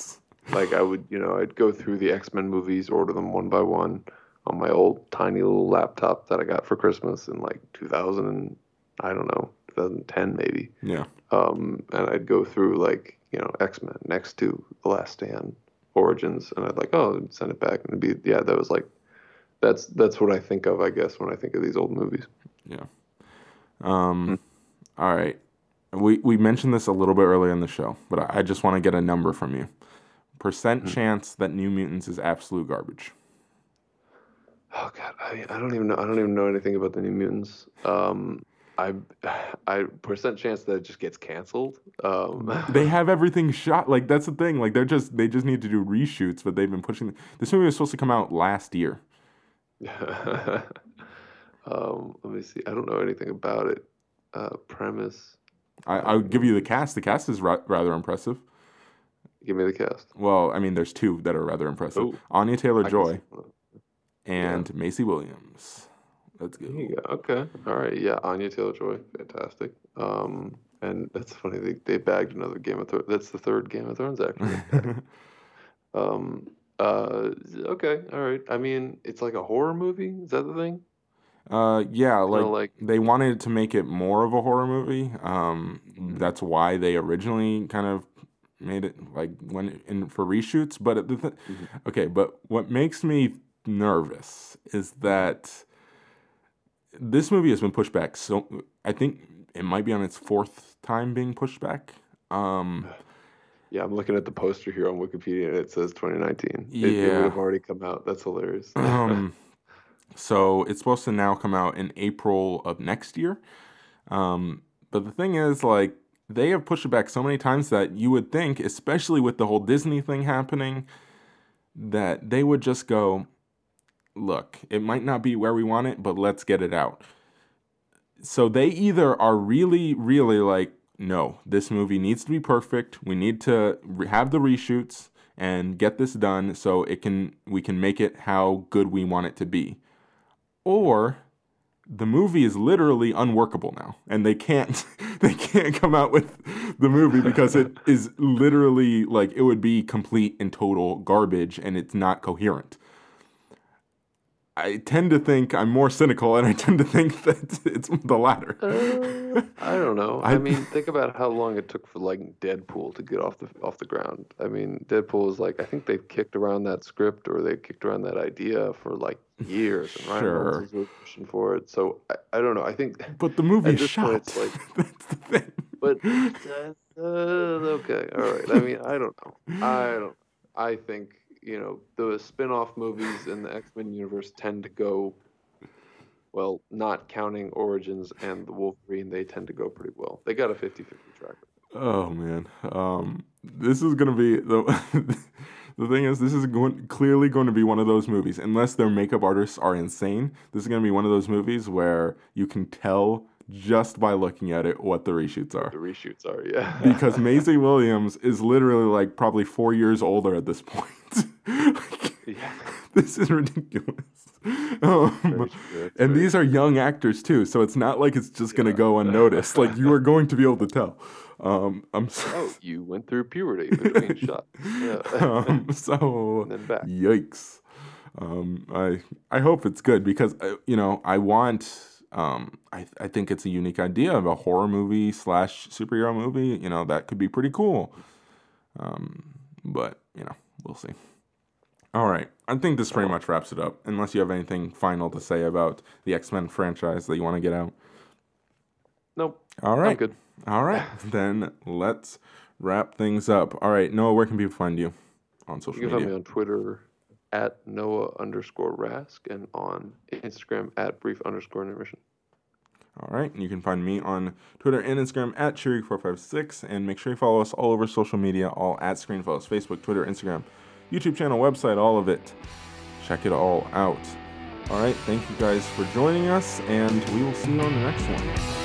like I would you know I'd go through the X Men movies, order them one by one on my old tiny little laptop that I got for Christmas in like 2000 I don't know 2010 maybe. yeah, Um, and I'd go through like you know X Men next to The Last Stand, Origins, and I'd like oh send it back and it'd be yeah that was like that's that's what I think of I guess when I think of these old movies. yeah. Um, all right. We we mentioned this a little bit earlier in the show, but I, I just want to get a number from you. Percent chance that New Mutants is absolute garbage. Oh God, I, I don't even know I don't even know anything about the New Mutants. Um, I I percent chance that it just gets canceled. Um, they have everything shot. Like that's the thing. Like they're just they just need to do reshoots, but they've been pushing. This movie was supposed to come out last year. um, let me see. I don't know anything about it. Uh, premise. I, I'll give you the cast. The cast is ra- rather impressive. Give me the cast. Well, I mean, there's two that are rather impressive. Oh. Anya Taylor Joy see one of them. and Maisie Williams. Let's go. There you go. Okay. All right. Yeah. Anya Taylor Joy. Fantastic. Um, and that's funny. They, they bagged another Game of Thrones. That's the third Game of Thrones actually. um. Uh. Okay. All right. I mean, it's like a horror movie. Is that the thing? uh, yeah, like, like they wanted to make it more of a horror movie. Um, that's why they originally kind of made it like when in for reshoots. But the th- okay, but what makes me nervous is that this movie has been pushed back. So I think it might be on its fourth time being pushed back. Um, Yeah, I'm looking at the poster here on Wikipedia and it says 2019. It, it would have already come out. That's hilarious. um, so it's supposed to now come out in April of next year. Um, but the thing is, like, they have pushed it back so many times that you would think, especially with the whole Disney thing happening, that they would just go, look, it might not be where we want it, but let's get it out. So they either are really, really like, no, this movie needs to be perfect. We need to have the reshoots and get this done so it can we can make it how good we want it to be. Or the movie is literally unworkable now and they can't they can't come out with the movie because it is literally like it would be complete and total garbage and it's not coherent i tend to think i'm more cynical and i tend to think that it's the latter Uh, I don't know. I, I- mean, think about how long it took for like Deadpool to get off the off the ground. I mean, Deadpool is like I think they've kicked around that script or they kicked around that idea for like years, and Ryan Sure. Reynolds was pushing for it. So I, I don't know. I think, but the movie is shot point, it's like- that's the thing but uh, okay, all right. I mean, I don't know. I don't. I think you know the spin-off movies in the X-Men universe tend to go well, not counting Origins and the Wolverine, they tend to go pretty well. They got a 50-50 track. Oh man, um, this is gonna be the the thing is this is going clearly going to be one of those movies. Unless their makeup artists are insane, this is gonna be one of those movies where you can tell just by looking at it what the reshoots are. The reshoots are, yeah. Because Maisie Williams is literally like probably four years older at this point. Like, yeah. this is ridiculous. Um, true, and these are young actors too, so it's not like it's just gonna go unnoticed. Like you are going to be able to tell. Um, I'm so, Oh, you went through puberty between shots. Yeah. um, so and then back. yikes. Um, I I hope it's good because uh, you know I want. Um, I I think it's a unique idea of a horror movie slash superhero movie. You know that could be pretty cool. Um, but you know we'll see. All right, I think this pretty much wraps it up. Unless you have anything final to say about the X Men franchise that you want to get out. Nope. All right. I'm good. All right, then let's wrap things up. All right, Noah, where can people find you on social media? You can find me on Twitter at Noah underscore Rask and on Instagram at brief underscore intermission. All right, and you can find me on Twitter and Instagram at Cheery456, and make sure you follow us all over social media, all at Screenfellows, Facebook, Twitter, Instagram, YouTube channel, website, all of it. Check it all out. All right, thank you guys for joining us, and we will see you on the next one.